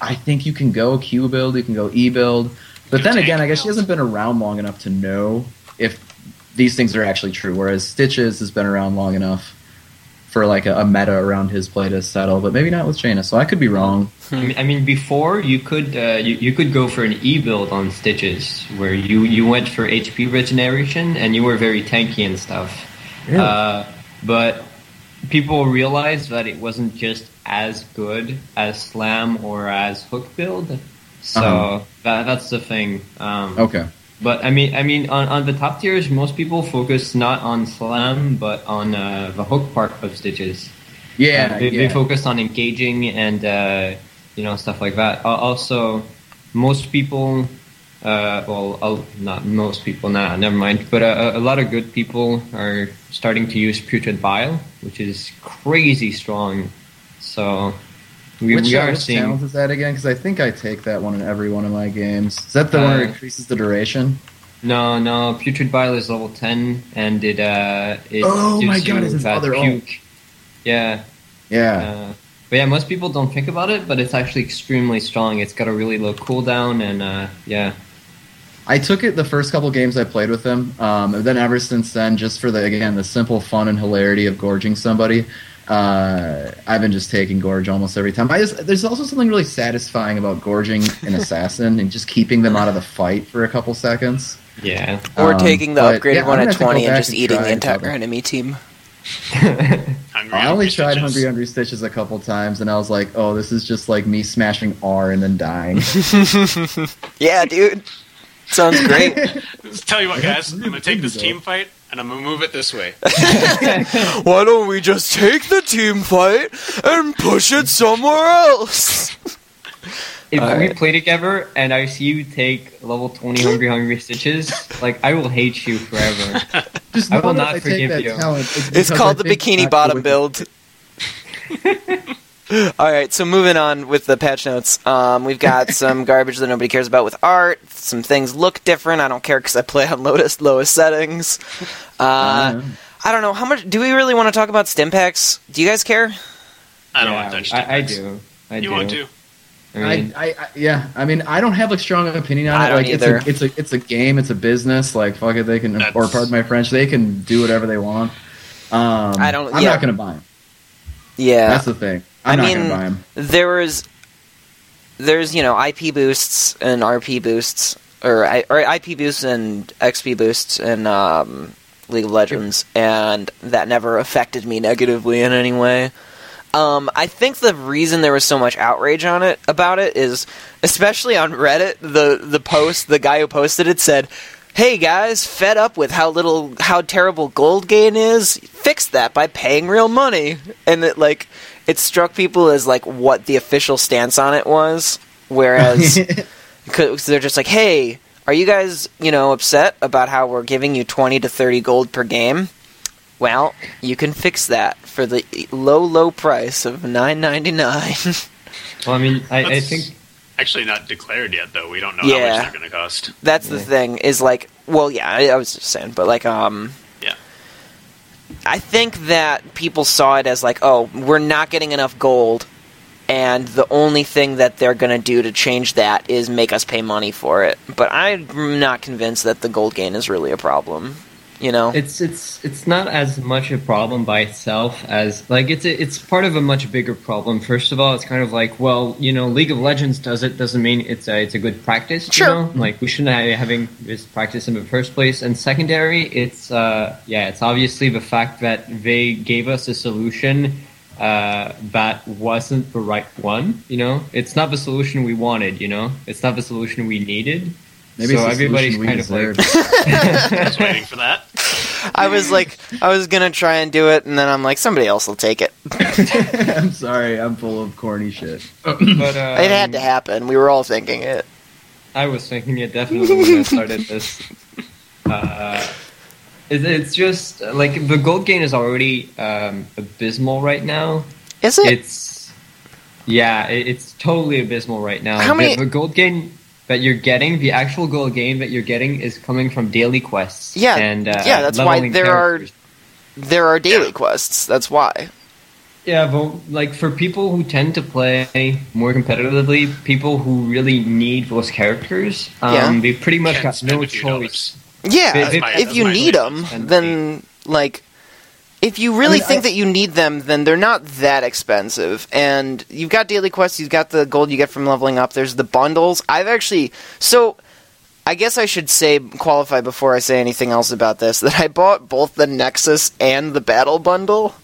[SPEAKER 3] I think you can go Q build, you can go E build, but then again, I guess she hasn't been around long enough to know if these things are actually true. Whereas Stitches has been around long enough for like a, a meta around his play to settle, but maybe not with Jaina. So I could be wrong.
[SPEAKER 5] I mean, before you could uh, you, you could go for an E build on Stitches, where you, you went for HP regeneration and you were very tanky and stuff.
[SPEAKER 3] Really?
[SPEAKER 5] Uh, but people realized that it wasn't just as good as Slam or as Hook build. So
[SPEAKER 3] Uh-huh.
[SPEAKER 5] that, that's the thing. Um,
[SPEAKER 3] Okay.
[SPEAKER 5] But I mean, I mean, on, on the top tiers, most people focus not on Slam, but on uh, the Hook part of Stitches.
[SPEAKER 3] Yeah,
[SPEAKER 5] Uh, they,
[SPEAKER 3] yeah.
[SPEAKER 5] they focus on engaging and uh, you know stuff like that. Al- Also, most people, uh, well, uh, not most people, nah, never mind. But uh, a, a lot of good people are starting to use Putrid Bile, which is crazy strong. So we,
[SPEAKER 3] which
[SPEAKER 5] we are
[SPEAKER 3] which
[SPEAKER 5] seeing.
[SPEAKER 3] talent is that again? Because I think I take that one in every one of my games. Is that the one
[SPEAKER 5] Uh,
[SPEAKER 3] that increases the duration?
[SPEAKER 5] No, no, Putrid Bile is level ten, and it uh, it
[SPEAKER 3] Oh
[SPEAKER 5] gives
[SPEAKER 3] my God,
[SPEAKER 5] you
[SPEAKER 3] it's other
[SPEAKER 5] puke. Yeah,
[SPEAKER 3] Yeah.
[SPEAKER 5] Uh, but yeah, most people don't think about it, but it's actually extremely strong. It's got a really low cooldown, and uh, yeah,
[SPEAKER 3] I took it the first couple games I played with him, um, and then ever since then, just for the again the simple fun and hilarity of gorging somebody, uh, I've been just taking gorge almost every time. I just there's also something really satisfying about gorging an [LAUGHS] assassin and just keeping them out of the fight for a couple seconds.
[SPEAKER 5] yeah.
[SPEAKER 1] Or
[SPEAKER 3] Um,
[SPEAKER 1] taking the
[SPEAKER 3] but,
[SPEAKER 1] upgraded
[SPEAKER 3] yeah,
[SPEAKER 1] one at
[SPEAKER 3] have to go
[SPEAKER 1] 20 and just
[SPEAKER 3] and
[SPEAKER 1] eating the entire
[SPEAKER 3] couple.
[SPEAKER 1] enemy team.
[SPEAKER 3] I only tried
[SPEAKER 4] stitches.
[SPEAKER 3] Hungry Hungry Stitches a couple times, and I was like, "Oh, this is just like me smashing R and then dying." [LAUGHS]
[SPEAKER 1] Yeah, dude. Sounds great.
[SPEAKER 4] Let's [LAUGHS] tell you what, guys. I'm gonna take this team fight and I'm gonna move it this way. [LAUGHS]
[SPEAKER 1] Why don't we just take the team fight and push it somewhere else? [LAUGHS]
[SPEAKER 5] If we
[SPEAKER 1] Alright.
[SPEAKER 5] play together and I see you take level twenty hungry hungry stitches, like I will hate you forever. [LAUGHS]
[SPEAKER 3] Just
[SPEAKER 5] I will not forgive you.
[SPEAKER 3] talent,
[SPEAKER 1] It's
[SPEAKER 3] because
[SPEAKER 1] called
[SPEAKER 3] I
[SPEAKER 1] the Bikini Bottom build. [LAUGHS] All right, so moving on with the patch notes, um, we've got [LAUGHS] some garbage that nobody cares about with art. Some things look different. I don't care because I play on [LAUGHS] lowest lowest settings. Uh,
[SPEAKER 3] Yeah.
[SPEAKER 1] I don't know how much. Do we really want to talk about stim packs? Do you guys care?
[SPEAKER 4] I don't
[SPEAKER 5] yeah,
[SPEAKER 4] want to touch
[SPEAKER 5] I, I do. I
[SPEAKER 4] You
[SPEAKER 5] do.
[SPEAKER 4] want to?
[SPEAKER 5] I mean,
[SPEAKER 3] I, I, I, yeah. I mean, I don't have a strong opinion on
[SPEAKER 1] I
[SPEAKER 3] it.
[SPEAKER 1] don't
[SPEAKER 3] Like, it's a, it's a, it's a game. It's a business. Like, fuck it, they can,
[SPEAKER 4] That's-
[SPEAKER 3] or pardon my French, they can do whatever they want. Um,
[SPEAKER 1] I don't-
[SPEAKER 3] I'm
[SPEAKER 1] yeah.
[SPEAKER 3] not going to buy them.
[SPEAKER 1] Yeah,
[SPEAKER 3] That's the thing. I'm
[SPEAKER 1] I mean-
[SPEAKER 3] going to buy them.
[SPEAKER 1] there is there's you know IP boosts and RP boosts or or IP boosts and XP boosts in um, League of Legends, and that never affected me negatively in any way. Um, I think the reason there was so much outrage on it about it is, especially on Reddit, the the post the guy who posted it said, "Hey guys, fed up with how little how terrible gold gain is. Fix that by paying real money." And it like it struck people as like what the official stance on it was, whereas [LAUGHS] because they're just like, "Hey, are you guys you know upset about how we're giving you twenty to thirty gold per game?" Well, you can fix that for the low, low price of nine ninety nine. [LAUGHS]
[SPEAKER 5] well, I mean, I, I think
[SPEAKER 4] Actually, not declared yet, though. We don't know how
[SPEAKER 1] Yeah.
[SPEAKER 4] much they're going to cost.
[SPEAKER 1] That's the thing. Is like, well, yeah, I, I was just saying, but like, um,
[SPEAKER 4] Yeah.
[SPEAKER 1] I think that people saw it as like, oh, we're not getting enough gold, and the only thing that they're gonna do to change that is make us pay money for it. But I'm not convinced that the gold gain is really a problem. You know?
[SPEAKER 5] it's it's it's not as much a problem by itself as like it's a, it's part of a much bigger problem. First of all, it's kind of like well, you know, League of Legends does it doesn't mean it's a it's a good practice.
[SPEAKER 1] Sure.
[SPEAKER 5] You know? Like we shouldn't have having this practice in the first place. And secondary, it's uh yeah, it's obviously the fact that they gave us a solution uh, that wasn't the right one. You know, it's not the solution we wanted. You know, it's not the solution we needed.
[SPEAKER 3] Maybe
[SPEAKER 5] so everybody's kind of like
[SPEAKER 3] deserve. [LAUGHS]
[SPEAKER 4] I was waiting for that.
[SPEAKER 1] I was like, I was gonna try and do it, and then I'm like, somebody else will take it. [LAUGHS]
[SPEAKER 3] I'm sorry, I'm full of corny shit. [CLEARS THROAT]
[SPEAKER 5] But um,
[SPEAKER 1] it had to happen. We were all thinking it.
[SPEAKER 5] I was thinking it definitely when I started this. [LAUGHS] Uh, it, it's just like the gold gain is already um, abysmal right now.
[SPEAKER 1] Is it?
[SPEAKER 5] It's yeah, it, it's totally abysmal right now.
[SPEAKER 1] How many-
[SPEAKER 5] The, the gold gain that you're getting, the actual gold gain that you're getting, is coming from daily quests.
[SPEAKER 1] Yeah,
[SPEAKER 5] and uh,
[SPEAKER 1] yeah, that's why
[SPEAKER 5] leveling
[SPEAKER 1] there are- there are daily
[SPEAKER 4] Yeah.
[SPEAKER 1] quests. That's why.
[SPEAKER 5] Yeah, but like for people who tend to play more competitively, people who really need those characters, um,
[SPEAKER 1] Yeah.
[SPEAKER 5] they pretty much
[SPEAKER 4] Can't
[SPEAKER 5] got no
[SPEAKER 4] a few
[SPEAKER 5] choice.
[SPEAKER 1] Yeah,
[SPEAKER 5] That's
[SPEAKER 1] if,
[SPEAKER 4] my-
[SPEAKER 1] if you need them, then like, if you really
[SPEAKER 3] mean,
[SPEAKER 1] think
[SPEAKER 3] I-
[SPEAKER 1] that you need them, then they're not that expensive. And you've got daily quests, you've got the gold you get from leveling up. There's the bundles. I've actually so. I guess I should say qualify before I say anything else about this that I bought both the Nexus and the Battle Bundle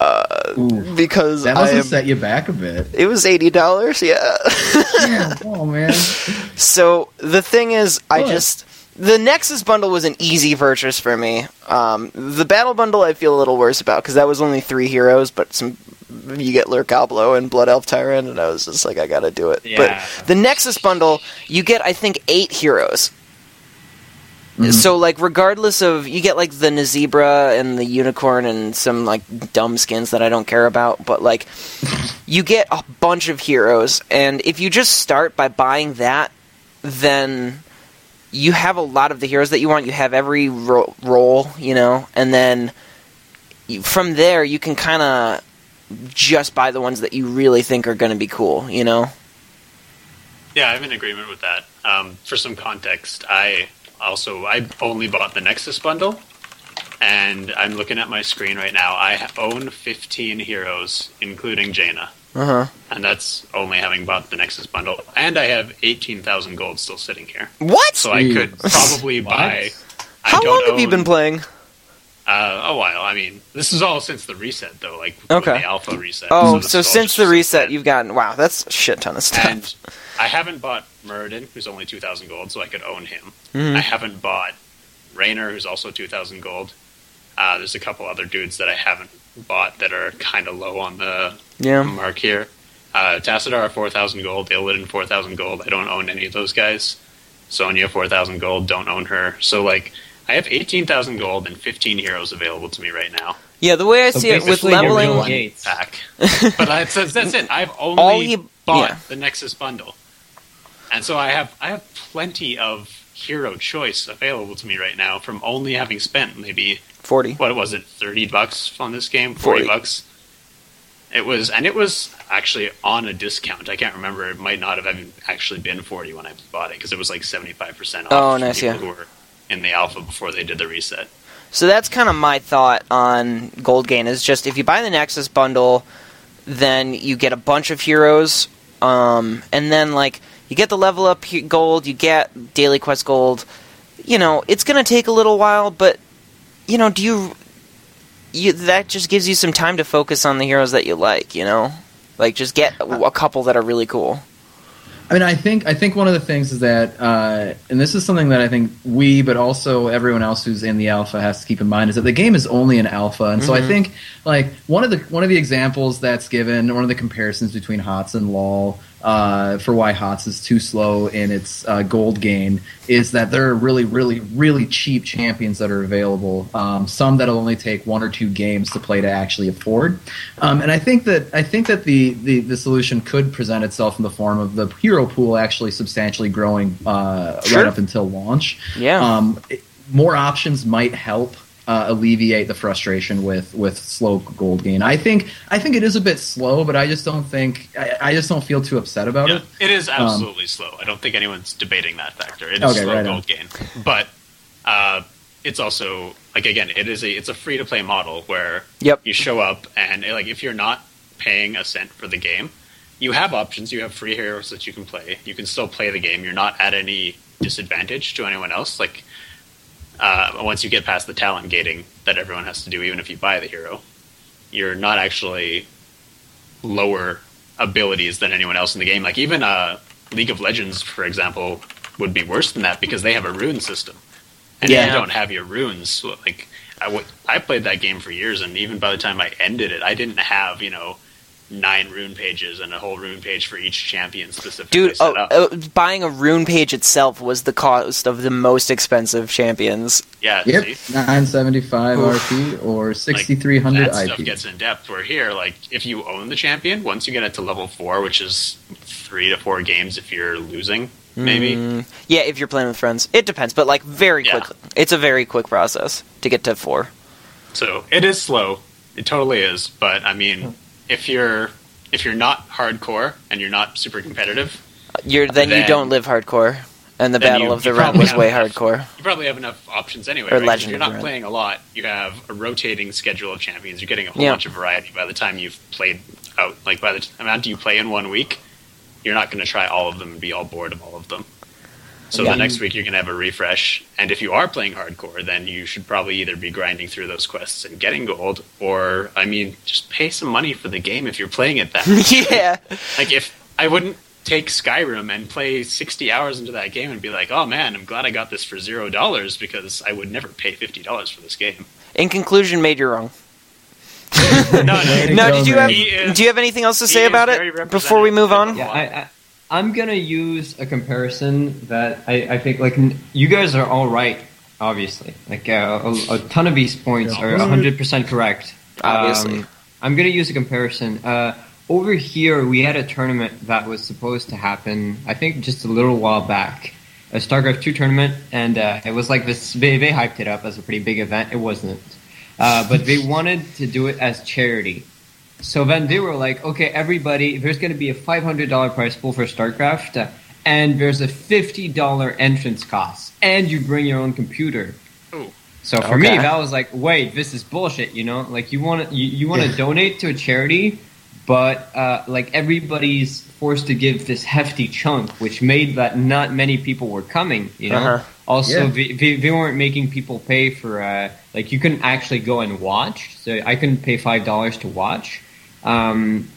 [SPEAKER 1] uh,
[SPEAKER 3] Ooh,
[SPEAKER 1] because
[SPEAKER 3] that
[SPEAKER 1] I
[SPEAKER 3] must have set you back a bit.
[SPEAKER 1] it was eighty dollars. Yeah.
[SPEAKER 3] Yeah, oh man. [LAUGHS]
[SPEAKER 1] So the thing is, I just the Nexus bundle was an easy purchase for me. Um, the Battle bundle I feel a little worse about because that was only three heroes, but some you get Lurk Oblo and Blood Elf Tyrant, and I was just like, I gotta do it.
[SPEAKER 5] Yeah.
[SPEAKER 1] But the Nexus bundle, you get I think eight heroes.
[SPEAKER 3] Mhm.
[SPEAKER 1] So like, regardless of you get like the Nazeebo and the Unicorn and some like dumb skins that I don't care about, but like [LAUGHS] you get a bunch of heroes, and if you just start by buying that, then you have a lot of the heroes that you want. You have every ro- role, you know, and then you, from there you can kind of just buy the ones that you really think are going to be cool, you know.
[SPEAKER 4] Yeah, I'm in agreement with that. Um, for some context, I also I only bought the Nexus bundle, and I'm looking at my screen right now. I own 15 heroes, including Jaina,
[SPEAKER 1] Uh huh.
[SPEAKER 4] and that's only having bought the Nexus bundle. And I have 18,000 gold still sitting here,
[SPEAKER 1] What?
[SPEAKER 4] so I could probably
[SPEAKER 5] What?
[SPEAKER 4] buy. I
[SPEAKER 1] How
[SPEAKER 4] don't
[SPEAKER 1] long have you been playing?
[SPEAKER 4] Uh, a while. I mean, this is all since the reset, though. Like
[SPEAKER 1] Okay.
[SPEAKER 4] the alpha reset.
[SPEAKER 1] Oh,
[SPEAKER 4] this
[SPEAKER 1] so since the reset,
[SPEAKER 4] then.
[SPEAKER 1] you've gotten wow, that's a shit ton of stuff.
[SPEAKER 4] And I haven't bought Muradin, who's only 2,000 gold, so I could own him.
[SPEAKER 1] Mhm.
[SPEAKER 4] I haven't bought Raynor, who's also 2,000 gold. Uh, there's a couple other dudes that I haven't bought that are kind of low on the
[SPEAKER 1] yeah.
[SPEAKER 4] mark here. Uh, Tassadar, 4,000 gold. Illidan, 4,000 gold. I don't own any of those guys. Sonya, 4,000 gold. Don't own her. So, like, I have 18,000 gold and 15 heroes available to me right now.
[SPEAKER 1] Yeah, the way I
[SPEAKER 5] So
[SPEAKER 1] see it with leveling,
[SPEAKER 5] Bill Gates.
[SPEAKER 4] pack. but that's, that's it. I've only
[SPEAKER 1] All you-
[SPEAKER 4] bought
[SPEAKER 1] yeah.
[SPEAKER 4] the Nexus bundle, and so I have I have plenty of hero choice available to me right now from only having spent maybe
[SPEAKER 1] forty.
[SPEAKER 4] what was it thirty bucks on this game, forty
[SPEAKER 1] 40.
[SPEAKER 4] bucks. It was, and it was actually on a discount. I can't remember. It might not have even actually been forty when I bought it because it was like seventy five percent off.
[SPEAKER 1] Oh, nice, yeah.
[SPEAKER 4] Who were in the alpha before they did the reset.
[SPEAKER 1] So that's kind of my thought on gold gain is just if you buy the Nexus bundle, then you get a bunch of heroes, um, and then like you get the level up gold, you get daily quest gold. You know, it's gonna take a little while, but you know, do you? You that just gives you some time to focus on the heroes that you like. You know, like just get a, a couple that are really cool.
[SPEAKER 3] I mean, I think I think one of the things is that, uh, and this is something that I think we, but also everyone else who's in the alpha has to keep in mind is that the game is only an alpha, and so I
[SPEAKER 1] Mhm.
[SPEAKER 3] think like one of the one of the examples that's given, one of the comparisons between HOTS and LOL uh, for why HOTS is too slow in its uh, gold gain is that there are really, really, really cheap champions that are available. Um, some that'll only take one or two games to play to actually afford. Um, and I think that I think that the, the, the solution could present itself in the form of the hero pool actually substantially growing uh,
[SPEAKER 1] Sure.
[SPEAKER 3] right up until launch.
[SPEAKER 1] Yeah.
[SPEAKER 3] Um, it- more options might help uh, alleviate the frustration with with slow gold gain. I think I think it is a bit slow, but I just don't think I, I just don't feel too upset about
[SPEAKER 4] Yeah,
[SPEAKER 3] it.
[SPEAKER 4] it is absolutely slow. I don't think anyone's debating that factor. It is
[SPEAKER 3] Okay,
[SPEAKER 4] slow
[SPEAKER 3] right
[SPEAKER 4] gold gain, but uh, it's also like again, it is a it's a free to play model where
[SPEAKER 1] Yep.
[SPEAKER 4] you show up and like if you're not paying a cent for the game, you have options. You have free heroes that you can play. You can still play the game. You're not at any disadvantage to anyone else. Like uh, once you get past the talent gating that everyone has to do, even if you buy the hero, you're not actually lower abilities than anyone else in the game. Like even uh, League of Legends, for example, would be worse than that because they have a rune system, and if you don't have your runes, like I, w- I played that game for years, and even by the time I ended it, I didn't have you know nine rune pages and a whole rune page for each champion specifically
[SPEAKER 1] Dude,
[SPEAKER 4] set
[SPEAKER 1] oh,
[SPEAKER 4] up.
[SPEAKER 1] oh, buying a rune page itself was the cost of the most expensive champions.
[SPEAKER 4] yeah,
[SPEAKER 3] Yep, 975 RP or
[SPEAKER 4] Like,
[SPEAKER 3] 6300
[SPEAKER 4] that stuff gets in depth. Where here, like if you own the champion, once you get it to level four, which is three to four games if you're losing, maybe.
[SPEAKER 1] Mm, yeah, if you're playing with friends, it depends, but like very
[SPEAKER 4] Yeah.
[SPEAKER 1] quickly. It's a very quick process to get to four.
[SPEAKER 4] So it is slow. It totally is. But I mean, if you're if you're not hardcore and you're not super competitive,
[SPEAKER 1] You're then, you don't live hardcore, and the Battle
[SPEAKER 4] you-
[SPEAKER 1] of the
[SPEAKER 4] probably
[SPEAKER 1] was way
[SPEAKER 4] enough.
[SPEAKER 1] hardcore.
[SPEAKER 4] you probably have enough options anyway.
[SPEAKER 1] Or
[SPEAKER 4] right?
[SPEAKER 1] Legend
[SPEAKER 4] if you're not playing a lot, you have a rotating schedule of champions. You're getting a whole
[SPEAKER 1] Yeah.
[SPEAKER 4] bunch of variety by the time you've played out. Like by the t- amount you play in one week, you're not going to try all of them and be all bored of all of them. So
[SPEAKER 1] Yeah.
[SPEAKER 4] the next week you're going to have a refresh, and if you are playing hardcore, then you should probably either be grinding through those quests and getting gold, or I mean, just pay some money for the game if you're playing it that. [LAUGHS] much.
[SPEAKER 1] yeah,
[SPEAKER 4] Like if I wouldn't take Skyrim and play 60 hours into that game and be like, "Oh man, I'm glad I got this for 0 dollars because I would never pay $50 for this game."
[SPEAKER 1] in conclusion, made you wrong. [LAUGHS]
[SPEAKER 4] no, no. [LAUGHS]
[SPEAKER 1] No, did you have
[SPEAKER 4] is-
[SPEAKER 1] do you have anything else to say about it before we move on?
[SPEAKER 5] Yeah, I, I, I'm gonna use a comparison that I, I think like n- you guys are all right, obviously. Like uh, a, a ton of these points are 100 percent correct.
[SPEAKER 1] Obviously.
[SPEAKER 5] Um, I'm gonna use a comparison. Uh, over here, we had a tournament that was supposed to happen. I think just a little while back, a StarCraft two tournament, and uh, it was like this. They, they hyped it up as a pretty big event. It wasn't, uh, but they wanted to do it as charity. So then they were like, okay, everybody, there's going to be a $500 prize pool for StarCraft, and there's a $50 entrance cost, and you bring your own computer.
[SPEAKER 4] Ooh.
[SPEAKER 5] So for me, that was like, wait, this is bullshit. You know, like you want to you, you want to donate to a charity, but uh, like everybody's forced to give this hefty chunk, which made that not many people were coming. You know.
[SPEAKER 1] Uh-huh.
[SPEAKER 5] Also,
[SPEAKER 3] Yeah.
[SPEAKER 5] they, they, they weren't making people pay for uh, like you couldn't actually go and watch. So I couldn't pay five dollars to watch. Um,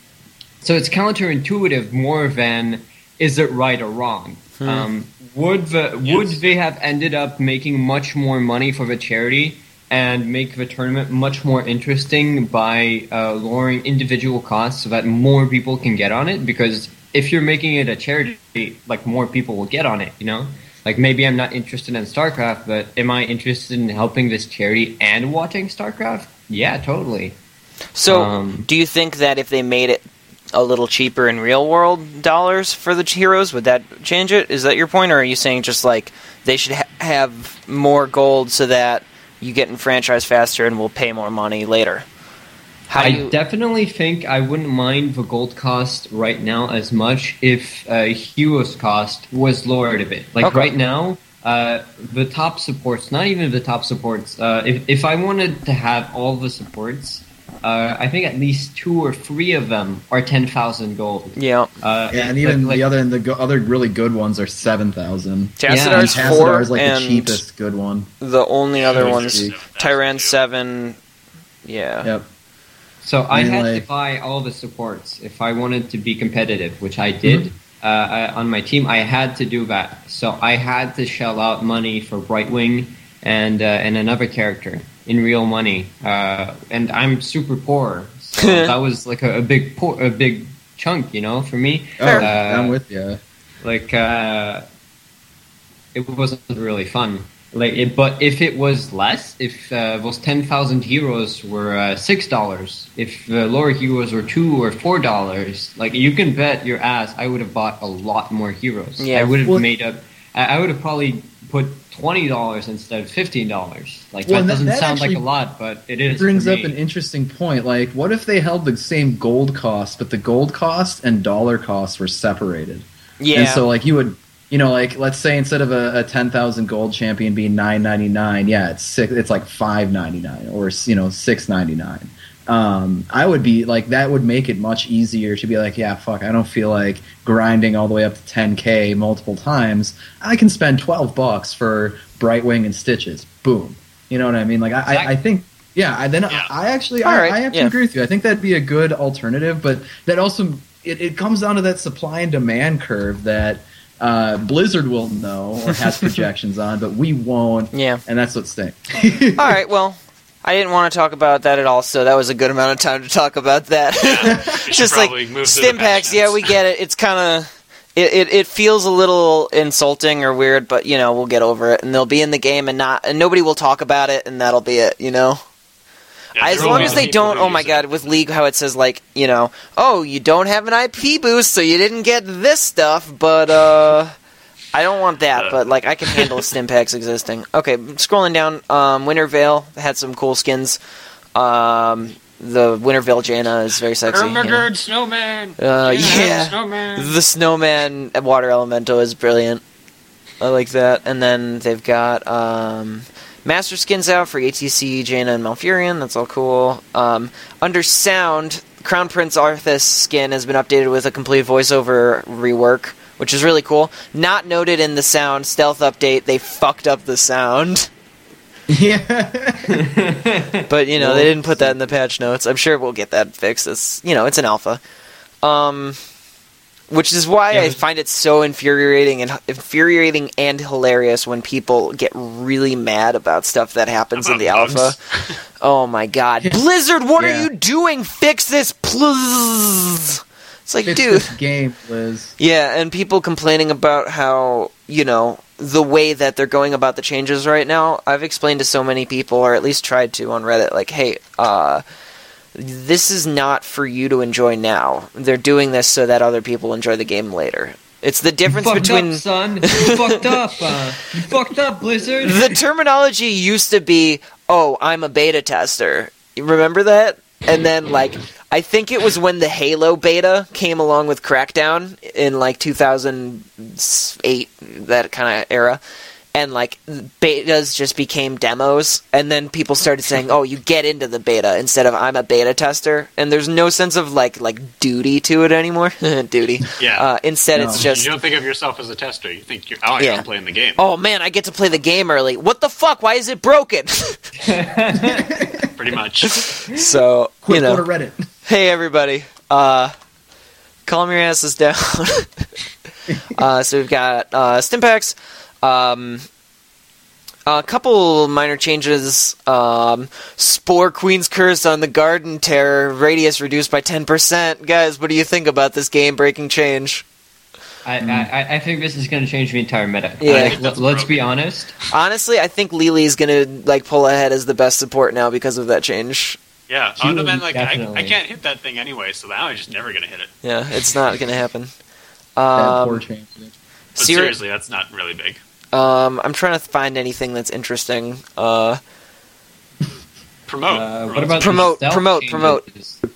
[SPEAKER 5] so it's counterintuitive more than is it right or wrong. Um, would the would they have ended up making much more money for the charity and make the tournament much more interesting by uh, lowering individual costs so that more people can get on it? Because if you're making it a charity, like more people will get on it. You know. Like maybe I'm not interested in StarCraft, but am I interested in helping this charity and watching StarCraft? Yeah, totally.
[SPEAKER 1] So,
[SPEAKER 5] Um,
[SPEAKER 1] do you think that if they made it a little cheaper in real world dollars for the heroes, would that change it? Is that your point, or are you saying just like they should ha- have more gold so that you get enfranchised faster and we'll pay more money later? How
[SPEAKER 5] I
[SPEAKER 1] you?
[SPEAKER 5] definitely think I wouldn't mind the gold cost right now as much if uh, cost was lowered a bit. Like
[SPEAKER 1] Okay.
[SPEAKER 5] right now, uh, the top supports, not even the top supports. Uh, if if I wanted to have all the supports, uh, I think at least two or three of them are ten thousand gold.
[SPEAKER 1] yeah,
[SPEAKER 5] Uh,
[SPEAKER 3] Yeah, and even
[SPEAKER 5] like-
[SPEAKER 3] the other the go- other really good ones are seven thousand.
[SPEAKER 1] Tassadar's
[SPEAKER 5] Yeah,
[SPEAKER 1] four,
[SPEAKER 3] is like
[SPEAKER 1] and
[SPEAKER 3] the cheapest good one.
[SPEAKER 1] the only other
[SPEAKER 3] Sure,
[SPEAKER 1] ones,
[SPEAKER 3] sure.
[SPEAKER 1] Tyran seven. Yeah.
[SPEAKER 3] Yep.
[SPEAKER 5] So I
[SPEAKER 3] mean,
[SPEAKER 5] had
[SPEAKER 3] like-
[SPEAKER 5] to buy all the supports if I wanted to be competitive, which I did. Uh, I, on my team, I had to do that. So I had to shell out money for Brightwing and uh, and another character in real money. Uh, and I'm super poor, so [LAUGHS] that was like a, a big poor, a big chunk, you know, for me.
[SPEAKER 3] Oh,
[SPEAKER 5] Uh,
[SPEAKER 3] I'm with you.
[SPEAKER 5] Like uh, it wasn't really fun. Like, it, but if it was less, if uh, those ten thousand heroes were uh, six dollars, if the lower heroes were two or four dollars, like you can bet your ass, I would have bought a lot more heroes.
[SPEAKER 1] Yeah.
[SPEAKER 5] I would have
[SPEAKER 3] Well-
[SPEAKER 5] made up. I I would have probably put twenty dollars instead of fifteen dollars. Like
[SPEAKER 3] Well,
[SPEAKER 5] that
[SPEAKER 3] that-
[SPEAKER 5] doesn't
[SPEAKER 3] that
[SPEAKER 5] sound like a lot, but it is.
[SPEAKER 3] It brings
[SPEAKER 5] for
[SPEAKER 3] up an interesting point. Like, what if they held the same gold cost, but the gold cost and dollar cost were separated?
[SPEAKER 1] Yeah.
[SPEAKER 3] And so, like, you would, you know, like, let's say instead of a, a ten thousand gold champion being nine ninety nine, yeah, it's six, it's like five ninety nine or you know six ninety nine. Um, I would be like that would make it much easier to be like, yeah, fuck, I don't feel like grinding all the way up to ten k multiple times. I can spend twelve bucks for Brightwing and Stitches. Boom. You know what I mean? Like, I, I, I think. Yeah, I, then
[SPEAKER 4] Yeah.
[SPEAKER 3] I actually I,
[SPEAKER 1] right,
[SPEAKER 3] I have to
[SPEAKER 1] yeah.
[SPEAKER 3] agree with you. I think that'd be a good alternative, but that also it, it comes down to that supply and demand curve that uh, Blizzard will know or has [LAUGHS] projections on, but we won't,
[SPEAKER 1] yeah.
[SPEAKER 3] and that's what stinks.
[SPEAKER 1] All right. Well, I didn't want to talk about that at all, so that was a good amount of time to talk about that. [LAUGHS]
[SPEAKER 4] Should [LAUGHS]
[SPEAKER 1] Just like
[SPEAKER 4] probably move to the
[SPEAKER 1] stim packs, yeah, we get it. It's kind of it, it. It feels a little insulting or weird, but you know we'll get over it, and they'll be in the game, and not, and nobody will talk about it, and that'll be it. You know.
[SPEAKER 4] Yeah,
[SPEAKER 1] as long as they don't, oh my
[SPEAKER 4] use it.
[SPEAKER 1] god, with League, how it says like, you know, oh, you don't have an IP boost, so you didn't get this stuff, but uh, I don't want that.
[SPEAKER 4] Uh.
[SPEAKER 1] But like, I can handle stim packs existing. Okay, scrolling down, um, Winter Veil had some cool skins. Um, the Wintervale Veil Jaina is very sexy. you know.
[SPEAKER 4] Snowman.
[SPEAKER 1] Uh, yeah.
[SPEAKER 4] snowman.
[SPEAKER 1] The snowman water elemental is brilliant. I like that. And then they've got um, master skins out for ETC, Jaina, and Malfurion. That's all cool. Um, under sound, Crown Prince Arthas skin has been updated with a complete voiceover rework, which is really cool. Not noted in the sound stealth update. They fucked up the sound.
[SPEAKER 3] yeah. [LAUGHS]
[SPEAKER 1] But you know they didn't put that in the patch notes. I'm sure we'll get that fixed. It's you know it's an alpha, um, which is why
[SPEAKER 5] Yeah,
[SPEAKER 1] I find it so infuriating and infuriating and hilarious when people get really mad about stuff that happens in the
[SPEAKER 4] bugs.
[SPEAKER 1] alpha. Oh my god, [LAUGHS] Blizzard, what are you doing? Fix this, please. It's like,
[SPEAKER 3] It's
[SPEAKER 1] dude.
[SPEAKER 3] this game, Liz.
[SPEAKER 1] Yeah, and people complaining about how, you know, the way that they're going about the changes right now. I've explained to so many people, or at least tried to on Reddit, like, hey, uh, this is not for you to enjoy now. They're doing this so that other people enjoy the game later. It's the difference between.
[SPEAKER 5] up, son. [LAUGHS] You fucked up. Uh, you fucked up, Blizzard.
[SPEAKER 1] the terminology used to be, oh, I'm a beta tester. You remember that? And then, like, I think it was when the Halo beta came along with Crackdown in, like, 2008, that kind of era. And, like, betas just became demos. And then people started saying, oh, you get into the beta instead of I'm a beta tester. And there's no sense of, like, like duty to it anymore. [LAUGHS] duty.
[SPEAKER 4] Yeah.
[SPEAKER 1] Uh, instead,
[SPEAKER 3] No.
[SPEAKER 1] it's just.
[SPEAKER 4] you don't think of yourself as a tester. You think you're, oh,
[SPEAKER 1] Yeah.
[SPEAKER 4] yeah. I'm playing the game.
[SPEAKER 1] Oh man, I get to play the game early. What the fuck? Why is it broken? [LAUGHS]
[SPEAKER 4] Pretty much. [LAUGHS]
[SPEAKER 1] so
[SPEAKER 3] Quick,
[SPEAKER 1] you know,
[SPEAKER 3] go to Reddit.
[SPEAKER 1] hey everybody, uh, calm your asses down. uh, so we've got uh, Stimpaks, um, a couple minor changes. Um, Spore Queen's Curse on the Garden Terror radius reduced by ten percent. Guys, what do you think about this game-breaking change?
[SPEAKER 5] I, I, I think this is going to change the entire meta.
[SPEAKER 1] Yeah.
[SPEAKER 5] Like,
[SPEAKER 4] think
[SPEAKER 5] let's be honest.
[SPEAKER 1] Honestly, I think Li Li is gonna like pull ahead as the best support now because of that change.
[SPEAKER 4] Yeah. No,
[SPEAKER 5] Huge,
[SPEAKER 4] man, like, I, I can't hit that thing anyway, so now I'm just never going to hit it.
[SPEAKER 1] Yeah, it's not gonna happen.
[SPEAKER 3] Bad poor
[SPEAKER 1] Um,
[SPEAKER 3] change.
[SPEAKER 4] But
[SPEAKER 1] Seri-
[SPEAKER 4] seriously, that's not really big.
[SPEAKER 1] Um, I'm trying to find anything that's interesting. Uh,
[SPEAKER 4] Promote.
[SPEAKER 5] Uh, what about
[SPEAKER 1] Promote,
[SPEAKER 5] stealth
[SPEAKER 1] promote,
[SPEAKER 5] changes?
[SPEAKER 1] promote.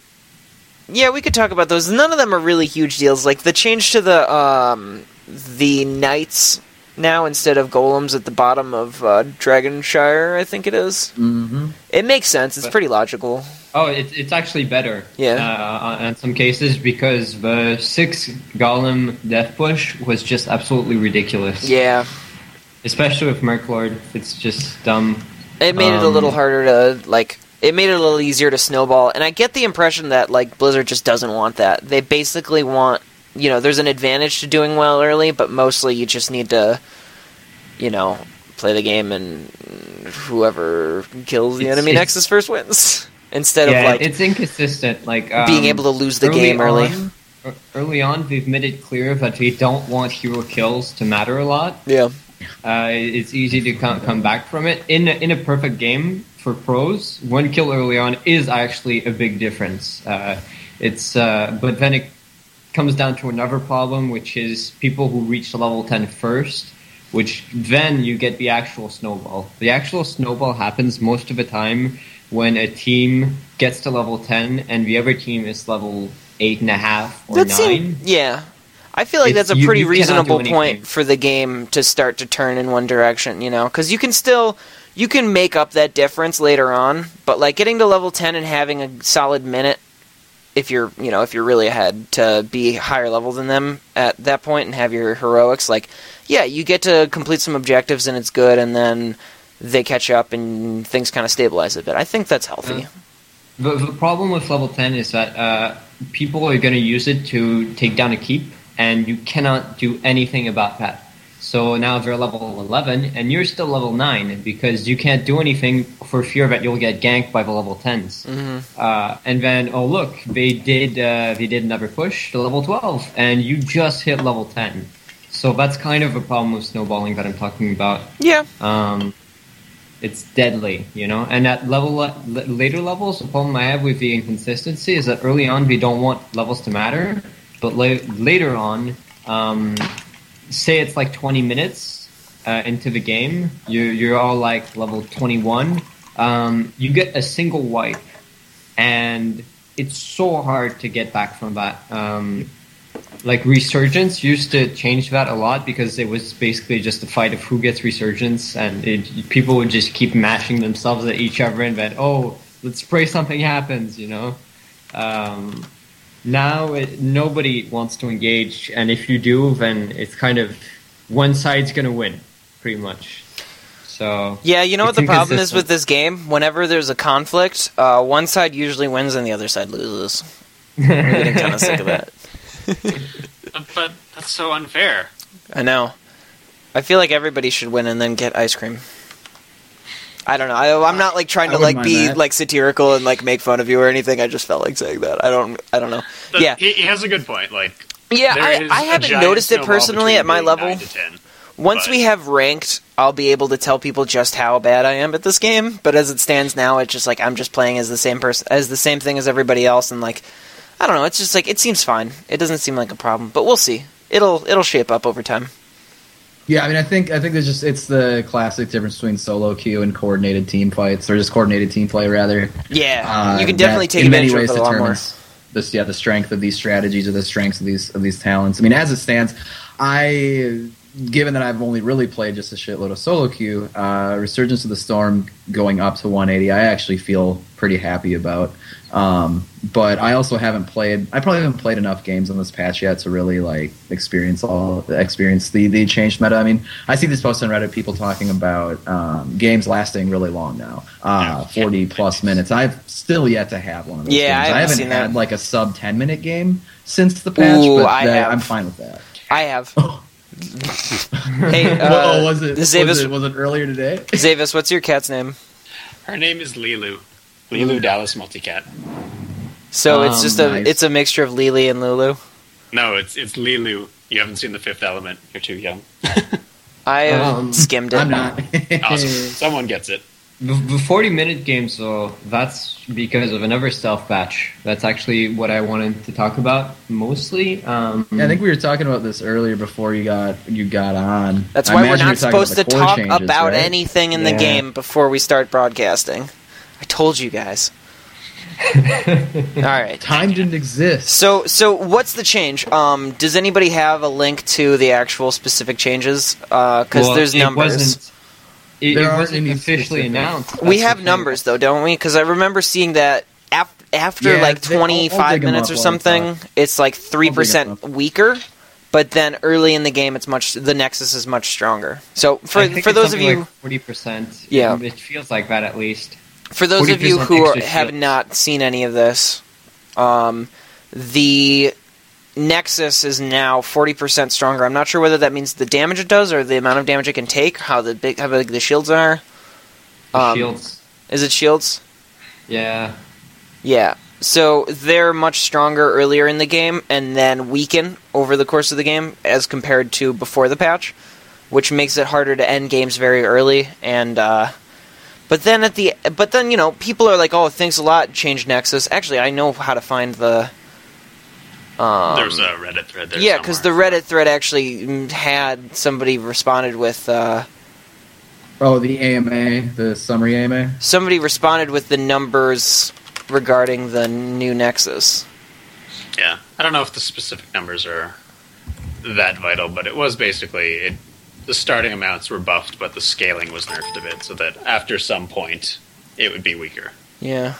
[SPEAKER 1] yeah, we could talk about those. None of them are really huge deals. Like the change to the um, the knights now instead of golems at the bottom of uh, Dragonshire, I think it is.
[SPEAKER 3] Mm-hmm.
[SPEAKER 1] It makes sense. It's
[SPEAKER 5] But-
[SPEAKER 1] pretty logical.
[SPEAKER 5] Oh, it, it's actually better.
[SPEAKER 1] Yeah.
[SPEAKER 5] Uh, in some cases, because the six golem death push was just absolutely ridiculous.
[SPEAKER 1] Yeah,
[SPEAKER 5] Especially with Merc Lord, it's just dumb.
[SPEAKER 1] it made it a
[SPEAKER 5] Um,
[SPEAKER 1] little harder to like. It made it a little easier to snowball, and I get the impression that like Blizzard just doesn't want that. They basically want, you know, there's an advantage to doing well early, but mostly you just need to, you know, play the game and whoever kills the
[SPEAKER 5] It's-
[SPEAKER 1] enemy
[SPEAKER 5] it's-
[SPEAKER 1] Nexus first wins. [LAUGHS] Instead
[SPEAKER 5] yeah,
[SPEAKER 1] of like
[SPEAKER 5] it's inconsistent. Like um,
[SPEAKER 1] being able to lose the game early.
[SPEAKER 5] on- ear- early on, they've made it clear that they don't want hero kills to matter a lot.
[SPEAKER 1] Yeah,
[SPEAKER 5] Uh, it's easy to come, come back from it. In a, in a perfect game for pros, one kill early on is actually a big difference. Uh, it's uh, but then it comes down to another problem, which is people who reach level 10 first, which then you get the actual snowball. The actual snowball happens most of the time when a team gets to level 10 and the other team is level eight and a half or
[SPEAKER 1] that
[SPEAKER 5] nine.
[SPEAKER 1] yeah. I feel like
[SPEAKER 5] It's-
[SPEAKER 1] that's a pretty
[SPEAKER 5] you do
[SPEAKER 1] reasonable point for the game to start to turn in one direction, you know, because you can still you can make up that difference later on, but like getting to level ten and having a solid minute, if you're you know if you're really ahead to be higher level than them at that point and have your heroics, like yeah, you get to complete some objectives and it's good, and then they catch up and things kind of stabilize a bit. I think that's healthy.
[SPEAKER 5] Yeah. The, the problem with level 10 is that uh, people are going to use it to take down a keep, and you cannot do anything about that. So now they're level 11, and you're still level 9 because you can't do anything for fear that you'll get ganked by the level 10s. Uh, and then, oh look, they did uh, they did another push to level 12, and you just hit level 10. So that's kind of a problem with snowballing that I'm talking about.
[SPEAKER 1] Yeah.
[SPEAKER 5] Um, it's deadly, you know. And at level later levels, the problem I have with the inconsistency is that early on we don't want levels to matter, but la- later on, um, say it's like 20 minutes uh, into the game, you you're all like level 21. Um, you get a single wipe, and it's so hard to get back from that. Um, like resurgence used to change that a lot because it was basically just a fight of who gets resurgence and it, people would just keep mashing themselves at each other and then oh let's pray something happens you know um, now it, nobody wants to engage and if you do then it's kind of one side's gonna win pretty much so
[SPEAKER 1] Yeah, you know what the problem is with this game? Whenever there's a conflict, uh, one side usually wins and the other side loses. I'm getting kind of sick of that. [LAUGHS]
[SPEAKER 4] But, but that's so unfair.
[SPEAKER 1] I know. I feel like everybody should win and then get ice cream. I don't know. I, I'm not like trying to like be
[SPEAKER 3] that.
[SPEAKER 1] like satirical and like make fun of you or anything. I just felt like saying that. I don't. I don't know.
[SPEAKER 4] That-
[SPEAKER 1] Yeah,
[SPEAKER 4] he, he has a good point. Like,
[SPEAKER 1] yeah.
[SPEAKER 4] there
[SPEAKER 1] I,
[SPEAKER 4] is
[SPEAKER 1] I
[SPEAKER 4] a
[SPEAKER 1] haven't noticed it personally at my level.
[SPEAKER 4] 10.
[SPEAKER 1] Once
[SPEAKER 4] but-
[SPEAKER 1] we have ranked, I'll be able to tell people just how bad I am at this game. But as it stands now, it's just like I'm just playing as the same person, as the same thing as everybody else, and like I don't know. It's just like it seems fine. It doesn't seem like a problem, but we'll see. It'll it'll shape up over time.
[SPEAKER 3] Yeah, I mean, I think I think there's just it's the classic difference between solo queue and coordinated team fights, or just coordinated team play rather.
[SPEAKER 1] Yeah,
[SPEAKER 3] Uh,
[SPEAKER 1] you can definitely take
[SPEAKER 3] in many
[SPEAKER 1] advantage
[SPEAKER 3] ways
[SPEAKER 1] of it a lot more.
[SPEAKER 3] determines this yeah the strength of these strategies or the strengths of these of these talents. I mean, as it stands, I given that I've only really played just a shitload of solo queue, uh, Resurgence of the Storm going up to 180, I actually feel pretty happy about. Um, but I also haven't played. I probably haven't played enough games on this patch yet to really like experience all experience the the changed meta. I mean, I see these posts on Reddit, people talking about um, games lasting really long now, uh, 40 plus minutes. I've still yet to have one of those.
[SPEAKER 1] Yeah, I haven't
[SPEAKER 3] haven't
[SPEAKER 1] seen
[SPEAKER 3] had
[SPEAKER 1] that.
[SPEAKER 3] like a sub 10 minute game since the patch,
[SPEAKER 1] Ooh,
[SPEAKER 3] but
[SPEAKER 1] I
[SPEAKER 3] that-
[SPEAKER 1] have.
[SPEAKER 3] I'm fine with that.
[SPEAKER 1] I have.
[SPEAKER 3] Oh. [LAUGHS]
[SPEAKER 1] hey, uh,
[SPEAKER 3] oh, was it,
[SPEAKER 1] Zavis,
[SPEAKER 3] was it was it earlier today?
[SPEAKER 1] Zavis, what's your cat's name?
[SPEAKER 4] Her name is Lilu. Lilu Dallas Multicat.
[SPEAKER 1] So it's
[SPEAKER 5] Um,
[SPEAKER 1] just a
[SPEAKER 3] nice.
[SPEAKER 1] it's a mixture of Lily and Lulu.
[SPEAKER 4] No, it's it's Lulu. You haven't seen the Fifth Element. You're too young. [LAUGHS]
[SPEAKER 1] I
[SPEAKER 5] Um,
[SPEAKER 1] skimmed it.
[SPEAKER 3] I'm not. [LAUGHS]
[SPEAKER 4] Awesome. [LAUGHS] Someone gets it.
[SPEAKER 5] The, the 40 minute game, so that's because of another stealth patch. That's actually what I wanted to talk about mostly. Um,
[SPEAKER 3] Yeah, I think we were talking about this earlier before you got you got on.
[SPEAKER 1] That's why we're not
[SPEAKER 3] you're
[SPEAKER 1] supposed to
[SPEAKER 3] about the core
[SPEAKER 1] talk
[SPEAKER 3] changes,
[SPEAKER 1] about
[SPEAKER 3] right?
[SPEAKER 1] anything in the game before we start broadcasting. I told you guys. All right.
[SPEAKER 3] Time didn't exist.
[SPEAKER 1] So, so what's the change? Um, does anybody have a link to the actual specific changes? Because
[SPEAKER 5] well,
[SPEAKER 1] there's
[SPEAKER 5] it
[SPEAKER 1] numbers.
[SPEAKER 5] Wasn't, it,
[SPEAKER 3] There
[SPEAKER 5] it wasn't officially
[SPEAKER 3] specific-
[SPEAKER 5] announced.
[SPEAKER 1] we have
[SPEAKER 5] the thing.
[SPEAKER 1] numbers though, don't we? Because I remember seeing that af- after
[SPEAKER 3] Yeah,
[SPEAKER 1] like
[SPEAKER 3] they- I'll- I'll
[SPEAKER 1] 25 minutes or
[SPEAKER 3] while we
[SPEAKER 1] something, it's like three percent weaker. But then early in the game, it's much the Nexus is much stronger. So for for those of
[SPEAKER 5] something
[SPEAKER 1] you
[SPEAKER 5] like 40%.
[SPEAKER 1] Yeah.
[SPEAKER 5] It feels like that at least.
[SPEAKER 1] For those of you who are, have not seen any of this, um, the Nexus is now forty percent stronger. I'm not sure whether that means the damage it does or the amount of damage it can take. How the big, how big the shields are. Um,
[SPEAKER 5] shields.
[SPEAKER 1] Is it shields?
[SPEAKER 5] Yeah.
[SPEAKER 1] Yeah. So they're much stronger earlier in the game and then weaken over the course of the game as compared to before the patch, which makes it harder to end games very early. And uh, but then at the but then you know people are like, oh, thanks a lot, change Nexus. Actually, I know how to find the. Um,
[SPEAKER 4] There's a Reddit thread there.
[SPEAKER 1] yeah, because the. Reddit thread actually had somebody responded with. Uh,
[SPEAKER 3] Oh, the AMA, the summary AMA.
[SPEAKER 1] somebody responded with the numbers regarding the new Nexus.
[SPEAKER 4] Yeah, I don't know if the specific numbers are that vital, but it was basically it, the starting amounts were buffed, but the scaling was nerfed a bit, so that after some point it would be weaker.
[SPEAKER 1] Yeah.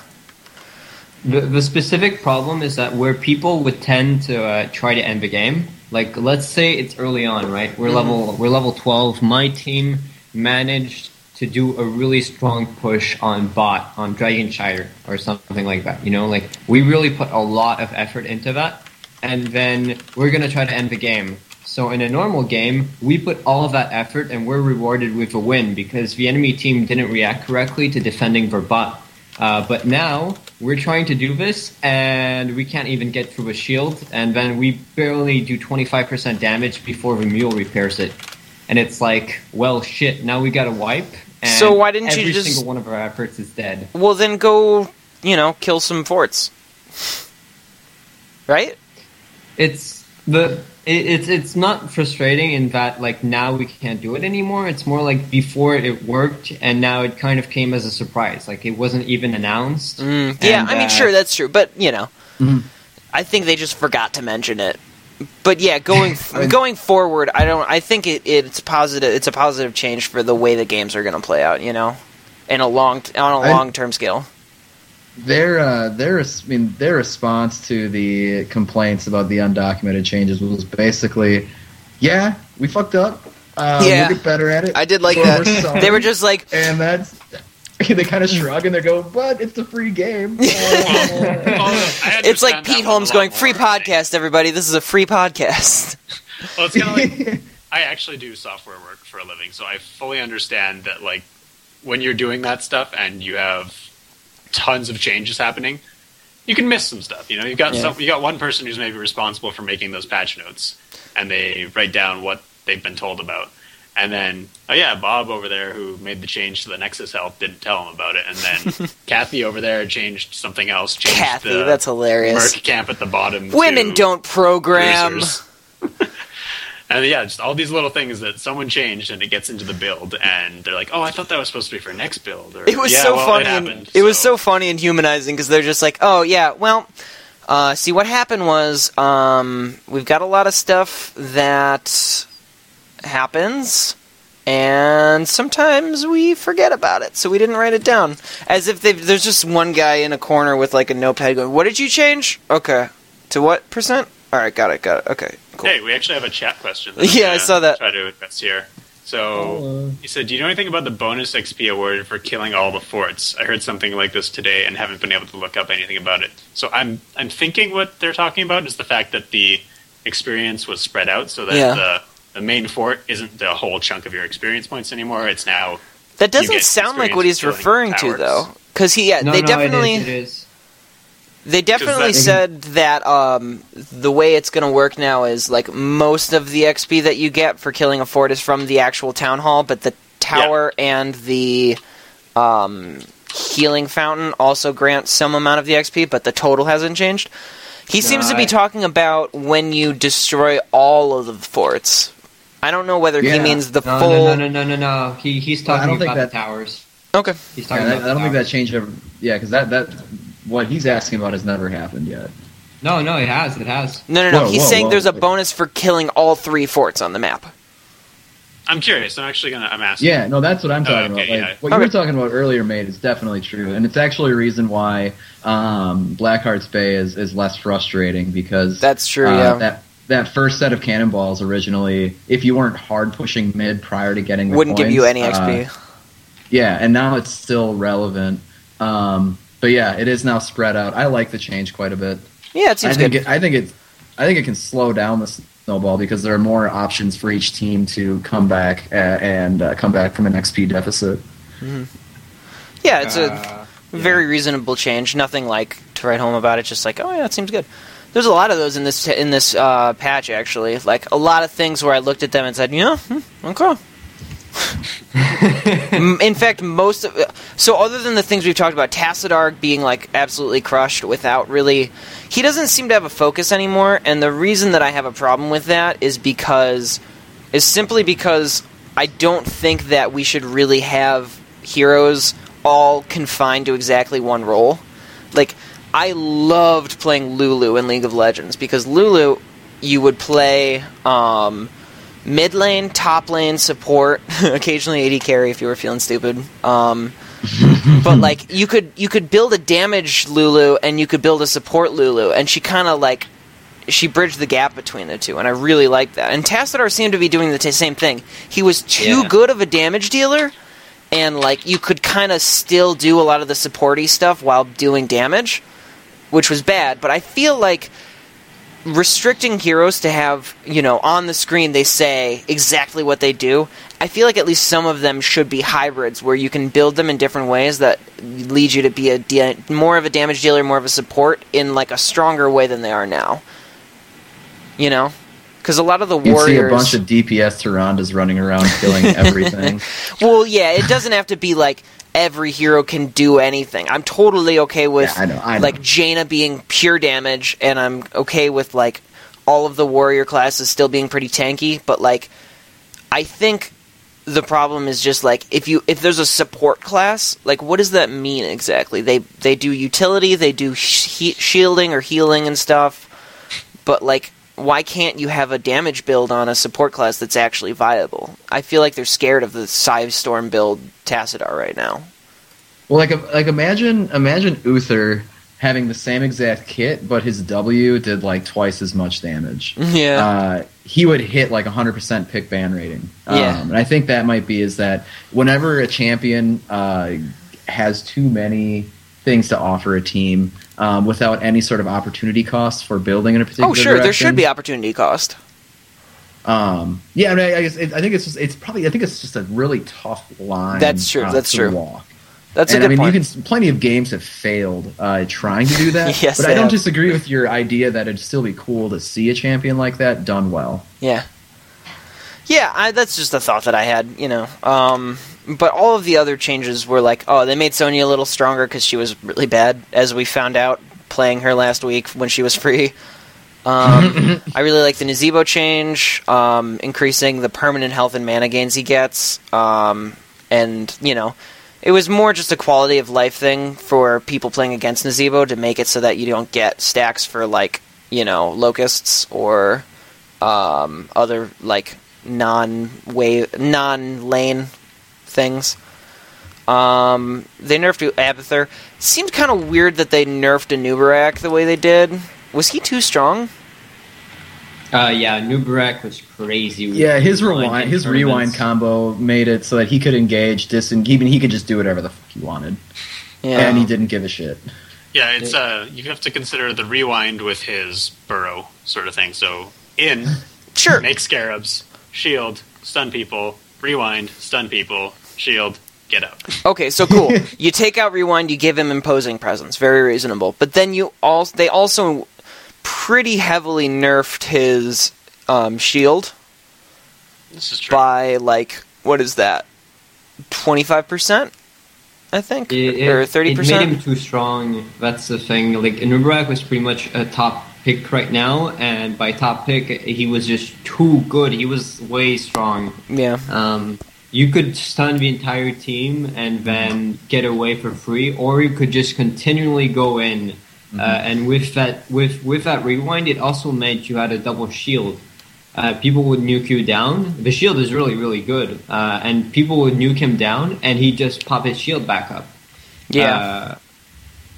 [SPEAKER 5] The, the specific problem is that where people would tend to uh, try to end the game, like let's say it's early on, right? We're
[SPEAKER 1] Mhm.
[SPEAKER 5] level we're level twelve. My team managed to do a really strong push on bot on Dragon Shire or something like that. You know, like we really put a lot of effort into that, and then we're gonna try to end the game. So in a normal game, we put all of that effort and we're rewarded with a win because the enemy team didn't react correctly to defending their bot. Uh, but now we're trying to do this and we can't even get through a shield, and then we barely do 25% damage before the mule repairs it. And it's like, well, shit. Now we got to wipe. And
[SPEAKER 1] So why didn't you
[SPEAKER 5] every
[SPEAKER 1] just-
[SPEAKER 5] single one of our efforts is dead.
[SPEAKER 1] Well, then go, you know, kill some forts. [LAUGHS] Right?
[SPEAKER 5] it's the it, it's it's not frustrating in that like now we can't do it anymore. It's more like before it worked and now it kind of came as a surprise. Like it wasn't even announced.
[SPEAKER 1] Mm, yeah,
[SPEAKER 5] And,
[SPEAKER 1] I mean,
[SPEAKER 5] uh,
[SPEAKER 1] sure, that's true, but you know,
[SPEAKER 3] Mhm.
[SPEAKER 1] I think they just forgot to mention it. But yeah, going [LAUGHS]
[SPEAKER 3] I mean-
[SPEAKER 1] going forward, I don't. I think it, it's positive. It's a positive change for the way the games are going to play out. You know, in a long on a
[SPEAKER 3] I-
[SPEAKER 1] long term scale.
[SPEAKER 3] Their uh, their res- I mean their response to the complaints about the undocumented changes was basically, yeah, we fucked up. Uh,
[SPEAKER 1] Yeah.
[SPEAKER 3] we'll get better at it.
[SPEAKER 1] I did like that.
[SPEAKER 3] we're.
[SPEAKER 1] They were just like,
[SPEAKER 3] and that's [LAUGHS] they kind of shrug and they go, but it's a free game.
[SPEAKER 4] Well, [LAUGHS]
[SPEAKER 1] it's like Pete Holmes
[SPEAKER 4] lot
[SPEAKER 1] going,
[SPEAKER 4] more,
[SPEAKER 1] "Free
[SPEAKER 4] I think.
[SPEAKER 1] podcast, everybody. This is a free podcast."
[SPEAKER 4] Well, it's kind of like [LAUGHS] I actually do software work for a living, so I fully understand that like when you're doing that stuff and you have tons of changes happening, you can miss some stuff. You know, you got
[SPEAKER 1] Yeah.
[SPEAKER 4] some, you got one person who's maybe responsible for making those patch notes, and they write down what they've been told about. And then, oh yeah, Bob over there who made the change to the Nexus help didn't tell him about it. And then [LAUGHS] Kathy over there changed something else. Changed
[SPEAKER 1] Kathy, that's hilarious.
[SPEAKER 4] Merc camp at the bottom.
[SPEAKER 1] Women don't program. [LAUGHS]
[SPEAKER 4] and yeah, just all these little things that someone changed and it gets into the build, and they're like, "Oh, I thought that was supposed to be for next build." Or,
[SPEAKER 1] It was
[SPEAKER 4] "Yeah,
[SPEAKER 1] so
[SPEAKER 4] well,
[SPEAKER 1] funny.
[SPEAKER 4] It,
[SPEAKER 1] and-
[SPEAKER 4] happened,
[SPEAKER 1] it was so funny and humanizing because they're just like, "Oh yeah, well, uh, see what happened was um, we've got a lot of stuff that happens." And sometimes we forget about it, so we didn't write it down. As if there's just one guy in a corner with like a notepad going, "What did you change? Okay, to what percent? All right, got it, got it. Okay, cool.
[SPEAKER 4] Hey, we actually have a chat question. [LAUGHS] I'm
[SPEAKER 1] Yeah, I
[SPEAKER 4] gonna
[SPEAKER 1] saw that.
[SPEAKER 4] Try to address here. So oh, uh, he said, "Do you know anything about the bonus XP award for killing all the forts?" I heard something like this today and haven't been able to look up anything about it. So I'm I'm thinking what they're talking about is the fact that the experience was spread out, so that
[SPEAKER 1] Yeah.
[SPEAKER 4] the the main fort isn't the whole chunk of your experience points anymore. It's now
[SPEAKER 1] That doesn't sound like what he's
[SPEAKER 4] experience
[SPEAKER 1] referring to, though, because he, yeah,
[SPEAKER 5] No,
[SPEAKER 1] they
[SPEAKER 5] no,
[SPEAKER 1] definitely.
[SPEAKER 5] it is. It is.
[SPEAKER 1] They definitely
[SPEAKER 4] that-
[SPEAKER 1] said that um, the way it's going to work now is like most of the XP that you get for killing a fort is from the actual town hall, but the tower and the um, healing fountain also grant some amount of the XP, but the total hasn't changed. He seems to be talking about when you destroy all of the forts. I don't know whether he means the
[SPEAKER 5] No,
[SPEAKER 1] full.
[SPEAKER 5] no, no, no, no, no, no. He he's
[SPEAKER 3] Well, I
[SPEAKER 5] talking
[SPEAKER 3] don't think
[SPEAKER 5] about
[SPEAKER 3] that-
[SPEAKER 5] the towers.
[SPEAKER 1] Okay.
[SPEAKER 5] He's
[SPEAKER 3] Yeah,
[SPEAKER 5] talking
[SPEAKER 3] that-
[SPEAKER 5] about.
[SPEAKER 3] I don't
[SPEAKER 5] the
[SPEAKER 3] think that changed. ever. Yeah, because that that what he's asking about has never happened yet.
[SPEAKER 5] No, no, it has. It has.
[SPEAKER 1] No, no, no.
[SPEAKER 3] Whoa,
[SPEAKER 1] He's
[SPEAKER 3] whoa,
[SPEAKER 1] saying
[SPEAKER 3] whoa.
[SPEAKER 1] there's a bonus for killing all three forts on the map.
[SPEAKER 4] I'm curious. I'm actually gonna. I'm asking.
[SPEAKER 3] Yeah, no, that's what I'm
[SPEAKER 4] Oh,
[SPEAKER 3] talking
[SPEAKER 4] okay,
[SPEAKER 3] about. Like
[SPEAKER 4] yeah.
[SPEAKER 3] what you were talking about earlier, mate, is definitely true, and it's actually a reason why um, Blackheart's Bay is, is less frustrating because
[SPEAKER 1] That's true,
[SPEAKER 3] uh,
[SPEAKER 1] yeah.
[SPEAKER 3] That that first set of cannonballs originally, if you weren't hard pushing mid prior to getting, the
[SPEAKER 1] Wouldn't give you any XP.
[SPEAKER 3] uh, yeah, and now it's still relevant. Um, but yeah, it is now spread out. I like the change quite a bit.
[SPEAKER 1] yeah, it
[SPEAKER 3] I
[SPEAKER 1] seems
[SPEAKER 3] think
[SPEAKER 1] good.
[SPEAKER 3] it, I think it I think it can slow down the snowball because there are more options for each team to come back uh, and uh, come back from an XP deficit.
[SPEAKER 1] yeah, it's a
[SPEAKER 5] Uh,
[SPEAKER 1] very reasonable change. Nothing like to write home about it. Just like, oh yeah, it seems good. There's a lot of those in this in this uh, patch actually. Like a lot of things where I looked at them and said, yeah, hmm, okay. In fact, most of so other than the things we've talked about, Tassadar being like absolutely crushed without really, he doesn't seem to have a focus anymore. And the reason that I have a problem with that is because is simply because I don't think that we should really have heroes all confined to exactly one role. Like I loved playing Lulu in League of Legends because Lulu you would play um, mid lane, top lane, support, [LAUGHS] occasionally AD carry if you were feeling stupid. Um, [LAUGHS] but like you could you could build a damage Lulu and you could build a support Lulu, and she kind of like she bridged the gap between the two, and I really liked that. And Tassadar seemed to be doing the t- same thing. He was too
[SPEAKER 5] Yeah.
[SPEAKER 1] good of a damage dealer, and like you could kind of still do a lot of the supporty stuff while doing damage, which was bad. But I feel like restricting heroes to have you know on the screen they say exactly what they do. I feel like at least some of them should be hybrids where you can build them in different ways that lead you to be a da- more of a damage dealer, more of a support in like a stronger way than they are now. You know, because a lot of the
[SPEAKER 3] You see a bunch of DPS Tyrandas running around killing everything. [LAUGHS]
[SPEAKER 1] well, yeah, it doesn't have to be like every hero can do anything. I'm totally okay with
[SPEAKER 3] Yeah, I know, I know.
[SPEAKER 1] like Jaina being pure damage, and I'm okay with like all of the warrior classes still being pretty tanky. But like, I think the problem is just like if you if there's a support class, like what does that mean exactly? They they do utility, they do he- shielding or healing and stuff, but like. Why can't you have a damage build on a support class that's actually viable? I feel like they're scared of the Psi Storm build Tassadar right now.
[SPEAKER 3] Well, like like imagine imagine Uther having the same exact kit, but his W did like twice as much damage. [LAUGHS]
[SPEAKER 1] Yeah.
[SPEAKER 3] Uh, he would hit like 100% pick ban rating.
[SPEAKER 1] Yeah.
[SPEAKER 3] Um, and I think that might be is that whenever a champion uh, has too many things to offer a team um, without any sort of opportunity cost for building in a particular
[SPEAKER 1] oh, sure, there should be opportunity cost.
[SPEAKER 3] Um, yeah, I, mean, I, guess it, I think it's just it's probably I think it's just a really tough line.
[SPEAKER 1] That's true,
[SPEAKER 3] uh,
[SPEAKER 1] that's
[SPEAKER 3] to
[SPEAKER 1] true.
[SPEAKER 3] Walk.
[SPEAKER 1] That's
[SPEAKER 3] and
[SPEAKER 1] a
[SPEAKER 3] I
[SPEAKER 1] good
[SPEAKER 3] mean,
[SPEAKER 1] point.
[SPEAKER 3] you can plenty of games have failed uh, trying to do [LAUGHS] that.
[SPEAKER 1] Yes,
[SPEAKER 3] but I don't
[SPEAKER 1] have.
[SPEAKER 3] disagree with your idea that it'd still be cool to see a champion like that done well.
[SPEAKER 1] Yeah. Yeah, I, that's just a thought that I had, you know. Um, but all of the other changes were like, oh, they made Sonya a little stronger because she was really bad, as we found out playing her last week when she was free. Um, [LAUGHS] I really like the Nazeebo change, um, increasing the permanent health and mana gains he gets. Um, and, you know, it was more just a quality of life thing for people playing against Nazeebo to make it so that you don't get stacks for, like, you know, locusts or um, other, like, non wave, non lane things. Um, they nerfed Abathur. Seemed kind of weird that they nerfed Anubarak the way they did. Was he too strong?
[SPEAKER 5] Uh, yeah, Nubarak was crazy. with
[SPEAKER 3] Yeah, his
[SPEAKER 5] rewind
[SPEAKER 3] rewind his rewind combo made it so that he could engage, disengage, even he could just do whatever the fuck he wanted,
[SPEAKER 1] Yeah.
[SPEAKER 3] and he didn't give a shit.
[SPEAKER 4] Yeah, it's uh, you have to consider the rewind with his burrow sort of thing. So in,
[SPEAKER 1] Sure.
[SPEAKER 4] make scarabs, shield, stun people, rewind, stun people, shield, get out.
[SPEAKER 1] Okay, so cool. you take out rewind, you give him imposing presence, very reasonable. But then you also they also pretty heavily nerfed his um, shield
[SPEAKER 4] This is true.
[SPEAKER 1] by like what is that? Twenty five percent, I think,
[SPEAKER 5] It, it-
[SPEAKER 1] or thirty percent.
[SPEAKER 5] It made
[SPEAKER 1] percent.
[SPEAKER 5] him too strong. That's the thing. Like Nubarak was pretty much a top pick right now, and by top pick, he was just too good. He was way strong.
[SPEAKER 1] Yeah,
[SPEAKER 5] Um, you could stun the entire team and then get away for free, or you could just continually go in. Uh, and with that, with with that rewind, it also meant you had a double shield. Uh, people would nuke you down. The shield is really, really good, uh, and people would nuke him down, and he just pop his shield back up.
[SPEAKER 1] yeah.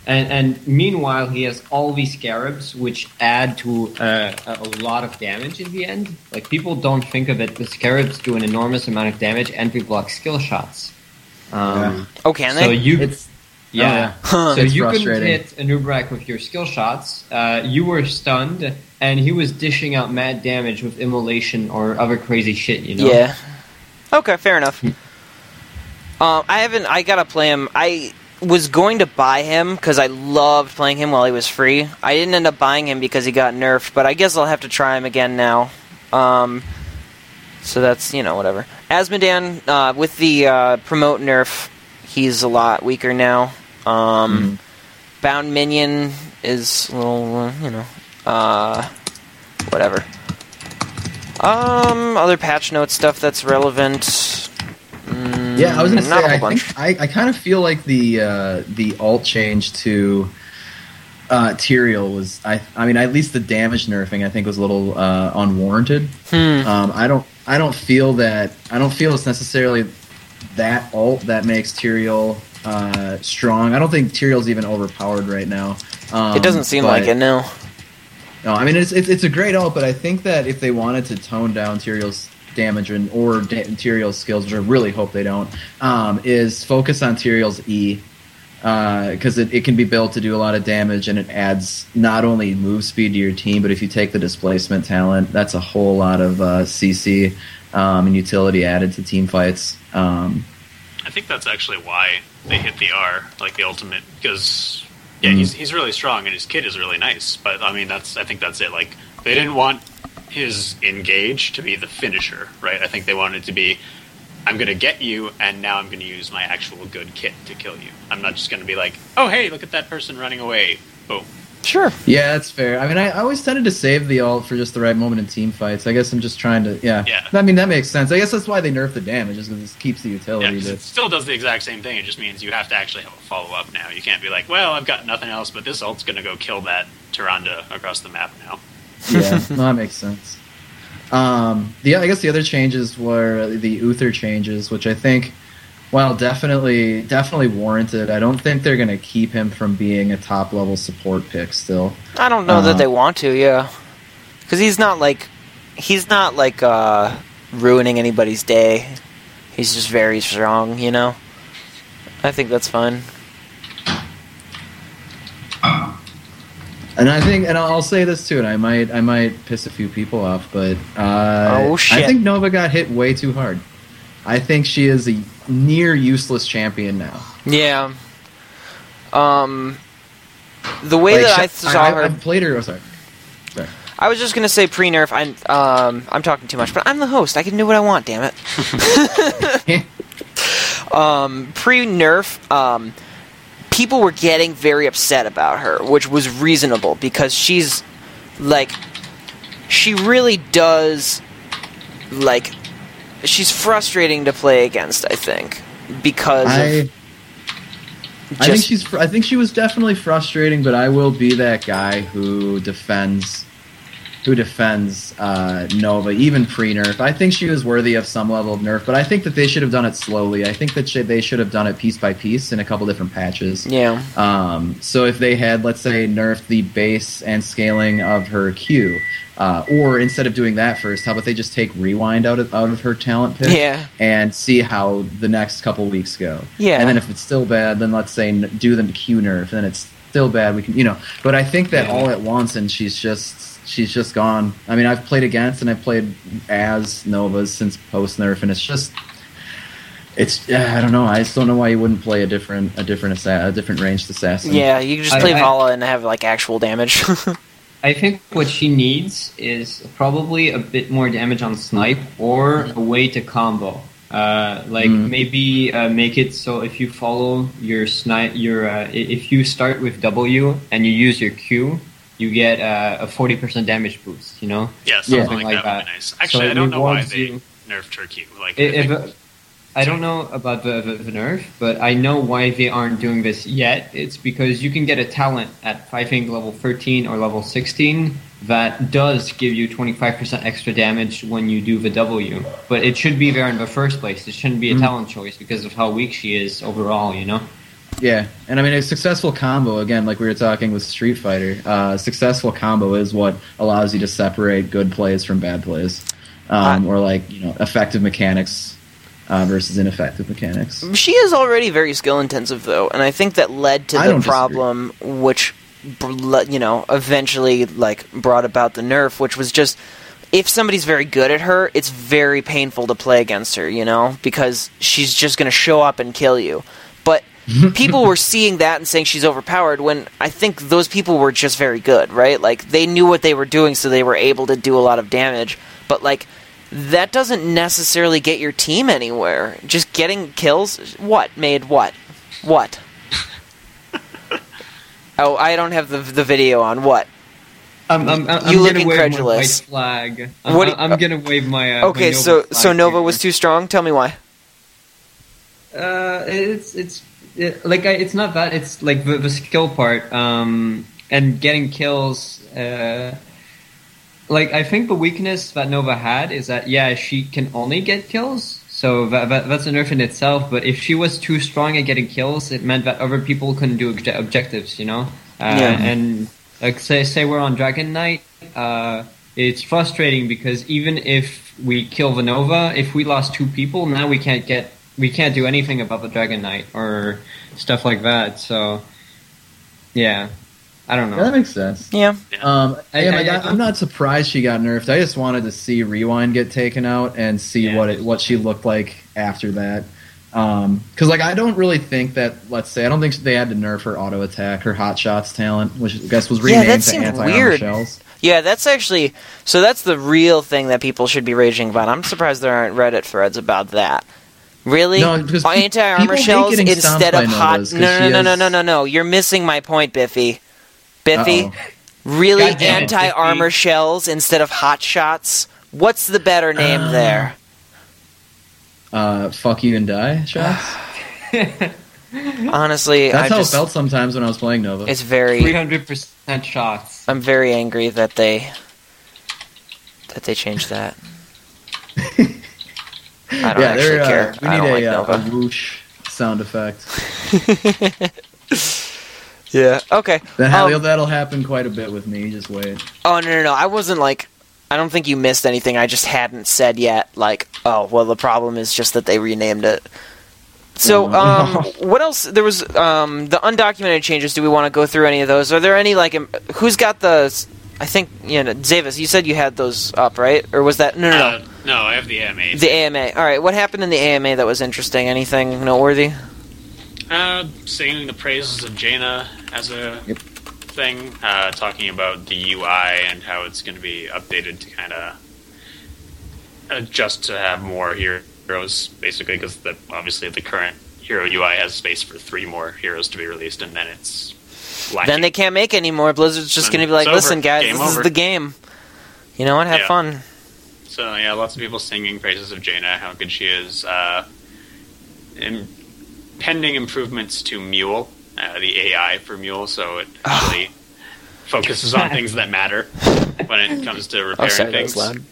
[SPEAKER 5] Uh, and, and meanwhile, he has all these scarabs, which add to uh, a a lot of damage in the end. Like people don't think of it, the scarabs do an enormous amount of damage and they block skill shots. Um,
[SPEAKER 1] oh, can
[SPEAKER 5] so
[SPEAKER 1] they?
[SPEAKER 5] you,
[SPEAKER 3] It's
[SPEAKER 5] yeah, [LAUGHS]
[SPEAKER 1] Huh.
[SPEAKER 5] so you couldn't hit a Nubrak with your skill shots. Uh, you were stunned, and he was dishing out mad damage with immolation or other crazy shit. You know?
[SPEAKER 1] Yeah. Okay, fair enough. Um, I haven't. I gotta play him. I was going to buy him because I loved playing him while he was free. I didn't end up buying him because he got nerfed, but I guess I'll have to try him again now. Um, so that's you know whatever. Azmodan uh, with the uh, promote nerf, he's a lot weaker now. Um, Bound minion is a little uh, you know uh, whatever. Um, other patch note stuff that's relevant. Mm,
[SPEAKER 3] Yeah, I was gonna say.
[SPEAKER 1] not a whole
[SPEAKER 3] I think I, I kind of feel like the uh, the alt change to uh, Tyrael was. I I mean, at least the damage nerfing I think was a little uh, unwarranted.
[SPEAKER 1] Hmm.
[SPEAKER 3] Um, I don't I don't feel that I don't feel it's necessarily that alt that makes Tyrael uh, strong. I don't think Tyrael's even overpowered right now. Um,
[SPEAKER 1] it doesn't seem
[SPEAKER 3] but-
[SPEAKER 1] like it. No.
[SPEAKER 3] no, I mean it's, it's it's a great alt, but I think that if they wanted to tone down Tyrael's damage and or da- Tyrael's skills, which I really hope they don't, um, is focus on Tyrael's E. because it, it can be built to do a lot of damage and it adds not only move speed to your team, but if you take the displacement talent, that's a whole lot of uh, CC um, and utility added to team fights. Um,
[SPEAKER 4] I think that's actually why they hit the R, like the ultimate, because yeah,
[SPEAKER 3] Mhm.
[SPEAKER 4] he's he's really strong and his kid is really nice. But I mean, that's I think that's it. Like they didn't want his engage to be the finisher, right? I think they wanted to be. I'm going to get you, and now I'm going to use my actual good kit to kill you. I'm not just going to be like, oh, hey, look at that person running away. Boom.
[SPEAKER 1] Sure.
[SPEAKER 3] yeah, that's fair. I mean, I, I always tended to save the ult for just the right moment in team fights. I guess I'm just trying to, yeah.
[SPEAKER 4] Yeah.
[SPEAKER 3] I mean, that makes sense. I guess that's why they nerf the damage, is because it keeps the utility.
[SPEAKER 4] Yeah,
[SPEAKER 3] utility.
[SPEAKER 4] 'cause
[SPEAKER 3] to,
[SPEAKER 4] it still does the exact same thing. It just means you have to actually have a follow up now. You can't be like, well, I've got nothing else, but this ult's going to go kill that Tyrande across the map now.
[SPEAKER 3] Yeah, [LAUGHS] no, that makes sense. Um, the I guess the other changes were the Uther changes, which I think, well, definitely, definitely warranted. I don't think they're going to keep him from being a top level support pick still.
[SPEAKER 1] I don't know
[SPEAKER 3] Uh,
[SPEAKER 1] that they want to. Yeah, because he's not like he's not like uh, ruining anybody's day. He's just very strong. You know. I think that's fine.
[SPEAKER 3] And I think, and I'll say this too, and I might, I might piss a few people off, but uh,
[SPEAKER 1] Oh.
[SPEAKER 3] I think Nova got hit way too hard. I think she is a near useless champion now.
[SPEAKER 1] Yeah. Um, the way
[SPEAKER 3] Like,
[SPEAKER 1] that I saw
[SPEAKER 3] I,
[SPEAKER 1] her,
[SPEAKER 3] have played her. Oh, sorry.
[SPEAKER 1] I was just gonna say pre-nerf. I'm um, I'm talking too much, but I'm the host. I can do what I want. Damn it. [LAUGHS] [LAUGHS] [LAUGHS] um, pre-nerf, um, people were getting very upset about her, which was reasonable because she's like, she really does like, she's frustrating to play against. I think because
[SPEAKER 3] I, I think she's. I think she was definitely frustrating, but I will be that guy who defends, who defends uh, Nova even pre nerf. I think she was worthy of some level of nerf, but I think that they should have done it slowly. I think that sh- they should have done it piece by piece in a couple different patches.
[SPEAKER 1] yeah.
[SPEAKER 3] Um, so if they had, let's say, nerfed the base and scaling of her Q, uh, or instead of doing that first, how about they just take rewind out of out of her talent pick?
[SPEAKER 1] Yeah.
[SPEAKER 3] and see how the next couple weeks go.
[SPEAKER 1] Yeah.
[SPEAKER 3] And then if it's still bad, then let's say do them Q nerf, and then it's still bad. We can, you know. But I think that
[SPEAKER 5] Yeah.
[SPEAKER 3] all at once, and she's just she's just gone. I mean, I've played against and I've played as Novas since post nerf, and it's just. It's I don't know. I just don't know why you wouldn't play a different a different assa- a different ranged assassin.
[SPEAKER 1] Yeah, you can just play
[SPEAKER 5] I-
[SPEAKER 1] Valla and have like actual damage. [LAUGHS]
[SPEAKER 5] I think what she needs is probably a bit more damage on snipe or a way to combo. Uh, like
[SPEAKER 3] Mm.
[SPEAKER 5] maybe uh, make it so if you follow your snipe, your uh, if you start with W and you use your Q, you get uh, a forty percent damage boost. You know,
[SPEAKER 4] Yeah, something
[SPEAKER 3] Yeah.
[SPEAKER 4] like,
[SPEAKER 5] Like
[SPEAKER 4] that, would
[SPEAKER 5] that.
[SPEAKER 4] be nice. Actually,
[SPEAKER 5] So
[SPEAKER 4] I don't know why they
[SPEAKER 5] you-
[SPEAKER 4] nerfed Turkey. Like,
[SPEAKER 5] I-
[SPEAKER 4] I
[SPEAKER 5] if,
[SPEAKER 4] think-
[SPEAKER 5] I don't know about the, the, the nerf, but I know why they aren't doing this yet. It's because you can get a talent at five ink level 13 or level 16 that does give you 25% extra damage when you do the W. But it should be there in the first place. It shouldn't be a
[SPEAKER 3] Mm.
[SPEAKER 5] talent choice because of how weak she is overall, you know?
[SPEAKER 3] Yeah, and I mean a successful combo again, like we were talking with Street Fighter. Uh, successful combo is what allows you to separate good plays from bad plays, um, or like you know effective mechanics uh, versus ineffective mechanics.
[SPEAKER 1] She is already very skill intensive, though, and I think that led to the
[SPEAKER 3] don't disagree.
[SPEAKER 1] problem, which you know eventually like brought about the nerf, which was just if somebody's very good at her, it's very painful to play against her, you know, because she's just going to show up and kill you. [LAUGHS] People were seeing that and saying she's overpowered when I think those people were just very good, right? Like they knew what they were doing, so they were able to do a lot of damage. But like that doesn't necessarily get your team anywhere. Just getting kills, what made what, what? [LAUGHS] oh, I don't have the the video on what.
[SPEAKER 5] I'm, I'm, I'm,
[SPEAKER 1] You look
[SPEAKER 5] my
[SPEAKER 1] incredulous.
[SPEAKER 5] flag. I'm,
[SPEAKER 1] What you-
[SPEAKER 5] I'm gonna wave my. Uh, my
[SPEAKER 1] Okay,
[SPEAKER 5] Nova
[SPEAKER 1] so so Nova
[SPEAKER 5] here.
[SPEAKER 1] was too strong. Tell me why.
[SPEAKER 5] Uh, it's it's it, like I, it's not that. It's like the, the skill part. Um, and getting kills. Uh, like I think the weakness that Nova had is that yeah she can only get kills. So that, that that's a nerf in itself. But if she was too strong at getting kills, it meant that other people couldn't do obje- objectives. You know. Uh,
[SPEAKER 1] Yeah.
[SPEAKER 5] And like say say we're on Dragon Knight. Uh, it's frustrating because even if we kill the Nova, if we lost two people, now we can't get we can't do anything about the Dragon Knight or stuff like that. So, yeah, I don't know.
[SPEAKER 3] Yeah, that makes sense.
[SPEAKER 1] Yeah.
[SPEAKER 3] Um,
[SPEAKER 5] I,
[SPEAKER 3] yeah,
[SPEAKER 5] I, I, I,
[SPEAKER 3] I'm not surprised she got nerfed. I just wanted to see Rewind get taken out and see
[SPEAKER 4] Yeah.
[SPEAKER 3] what it what she looked like after that. Because like I don't really think that let's say I don't think they had to nerf her auto attack, her hot shots talent, which I guess was
[SPEAKER 1] Yeah,
[SPEAKER 3] renamed
[SPEAKER 1] that
[SPEAKER 3] to
[SPEAKER 1] seemed
[SPEAKER 3] anti armor
[SPEAKER 1] weird.
[SPEAKER 3] shells.
[SPEAKER 1] Yeah, that's actually so. That's the real thing that people should be raging about. I'm surprised there aren't Reddit threads about that. Really,
[SPEAKER 3] No, because pe-
[SPEAKER 1] anti armor shells instead of hot.
[SPEAKER 3] Novas
[SPEAKER 1] no, no, no,
[SPEAKER 3] has-
[SPEAKER 1] no, no, no. You're missing my point, Biffy. Biffy,
[SPEAKER 3] Uh-oh.
[SPEAKER 1] really
[SPEAKER 5] God damn it,
[SPEAKER 1] anti armor shells instead of hot shots. What's the better name
[SPEAKER 3] Uh,
[SPEAKER 1] there?
[SPEAKER 3] Uh, fuck you and die shots. [SIGHS]
[SPEAKER 1] Honestly,
[SPEAKER 3] That's
[SPEAKER 1] I
[SPEAKER 3] how
[SPEAKER 1] just
[SPEAKER 3] it felt sometimes when I was playing Nova.
[SPEAKER 1] it's very.
[SPEAKER 5] 300% shots.
[SPEAKER 1] I'm very angry that they that they changed that. [LAUGHS] I don't
[SPEAKER 3] yeah,
[SPEAKER 1] actually
[SPEAKER 3] they're, uh,
[SPEAKER 1] care.
[SPEAKER 3] we
[SPEAKER 1] I
[SPEAKER 3] need
[SPEAKER 1] don't
[SPEAKER 3] a,
[SPEAKER 1] like
[SPEAKER 3] uh,
[SPEAKER 1] Nova.
[SPEAKER 3] a whoosh sound effect. [LAUGHS]
[SPEAKER 1] Yeah. Okay.
[SPEAKER 3] That,
[SPEAKER 1] Um,
[SPEAKER 3] that'll happen quite a bit with me. Just wait.
[SPEAKER 1] Oh no no no! I wasn't like. I don't think you missed anything. I just hadn't said yet. Like, oh well, the problem is just that they renamed it. So, um, [LAUGHS] what else? There was um, the undocumented changes. Do we want to go through any of those? Are there any like? Who's got the? I think you know, Zavis. You said you had those up, right? Or was that no no no?
[SPEAKER 4] Uh, no, I have the AMA.
[SPEAKER 1] The AMA. All right. What happened in the AMA that was interesting? Anything noteworthy?
[SPEAKER 4] Uh, singing the praises of Jaina as a
[SPEAKER 3] Yep.
[SPEAKER 4] thing, uh, talking about the UI and how it's going to be updated to kind of adjust to have more heroes, basically, because the, obviously the current hero UI has space for three more heroes to be released, and then it's lacking.
[SPEAKER 1] Then they can't make any more. Blizzard's just going to be like,
[SPEAKER 4] it's
[SPEAKER 1] listen,
[SPEAKER 4] over.
[SPEAKER 1] guys,
[SPEAKER 4] Game
[SPEAKER 1] this
[SPEAKER 4] over."
[SPEAKER 1] is the game. You know what? Have
[SPEAKER 4] Yeah.
[SPEAKER 1] fun.
[SPEAKER 4] So yeah, lots of people singing praises of Jaina, how good she is. Uh, im- pending improvements to Mule, uh, the AI for Mule, so it actually focuses on things that matter when it comes to [LAUGHS]
[SPEAKER 1] Oh,
[SPEAKER 4] repairing
[SPEAKER 1] sorry, that
[SPEAKER 4] things.
[SPEAKER 1] was loud.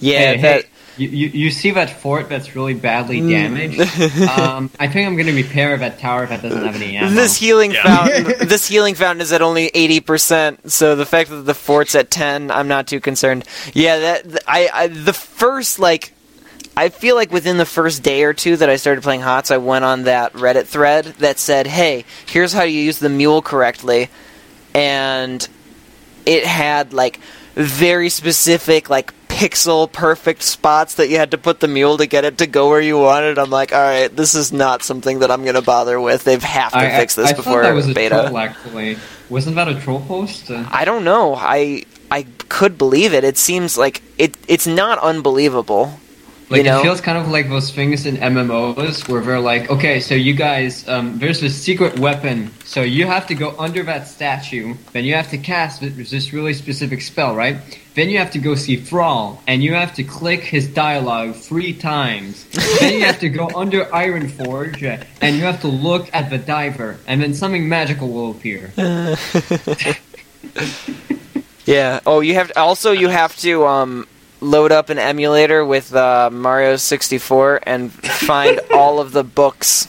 [SPEAKER 1] Yeah,
[SPEAKER 5] hey,
[SPEAKER 1] that,
[SPEAKER 5] hey, you, you, you see that fort that's really badly
[SPEAKER 1] Mm.
[SPEAKER 5] damaged? [LAUGHS] um, I think I'm going to repair that tower if that doesn't have any ammo.
[SPEAKER 1] This healing
[SPEAKER 4] Yeah.
[SPEAKER 1] fountain, [LAUGHS] this healing fountain is at only eighty percent. So the fact that the fort's at ten, I'm not too concerned. Yeah, that I, I the first like, I feel like within the first day or two that I started playing HOTS, I went on that Reddit thread that said, "Hey, here's how you use the mule correctly," and it had like very specific like pixel perfect spots that you had to put the mule to get it to go where you wanted. I'm like, all right, this is not something that I'm gonna bother with. They have to
[SPEAKER 5] I,
[SPEAKER 1] fix this
[SPEAKER 5] I, I
[SPEAKER 1] before
[SPEAKER 5] thought that was a troll, actually. Wasn't that a troll post? Uh,
[SPEAKER 1] I don't know. I I could believe it. It seems like it. It's not unbelievable.
[SPEAKER 5] Like
[SPEAKER 1] you know?
[SPEAKER 5] it feels kind of like those things in MMOs where they're like, okay, so you guys, um, there's this secret weapon, so you have to go under that statue, then you have to cast this really specific spell, right? Then you have to go see Thrall, and you have to click his dialogue three times. [LAUGHS] then you have to go under Ironforge, and you have to look at the diver, and then something magical will appear. [LAUGHS]
[SPEAKER 1] Yeah. Oh, you have also you have to um, load up an emulator with uh, Mario 64 and find [LAUGHS] all of the books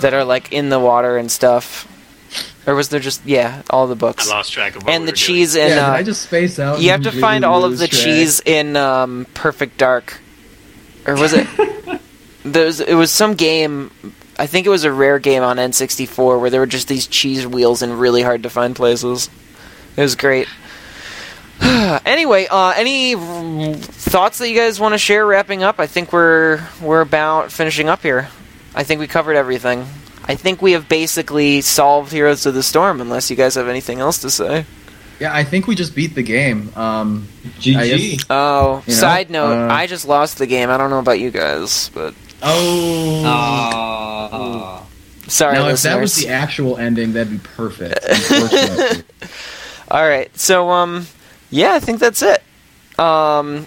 [SPEAKER 1] that are like in the water and stuff. Or was there just yeah, all the books?
[SPEAKER 4] I lost track of what
[SPEAKER 1] and
[SPEAKER 4] we
[SPEAKER 1] the
[SPEAKER 4] were doing.
[SPEAKER 1] cheese in.
[SPEAKER 3] yeah,
[SPEAKER 1] uh,
[SPEAKER 3] I just space out?
[SPEAKER 1] you have to
[SPEAKER 3] completely
[SPEAKER 1] find all of the
[SPEAKER 3] track?
[SPEAKER 1] cheese in um, Perfect Dark, or was it? [LAUGHS] There's it was some game. I think it was a rare game on N64 where there were just these cheese wheels in really hard to find places. It was great. [SIGHS] anyway, uh, any thoughts that you guys want to share? Wrapping up, I think we're we're about finishing up here. I think we covered everything. I think we have basically solved Heroes of the Storm, unless you guys have anything else to say.
[SPEAKER 3] Yeah, I think we just beat the game. Um,
[SPEAKER 5] GG.
[SPEAKER 3] guess-
[SPEAKER 1] Oh,
[SPEAKER 3] You know,
[SPEAKER 1] side note,
[SPEAKER 3] uh,
[SPEAKER 1] I just lost the game. I don't know about you guys, but
[SPEAKER 3] oh,
[SPEAKER 5] Ah.
[SPEAKER 1] sorry,
[SPEAKER 3] now if that was the actual ending, that'd be perfect. [LAUGHS]
[SPEAKER 1] All right, so um, yeah, I think that's it. Um,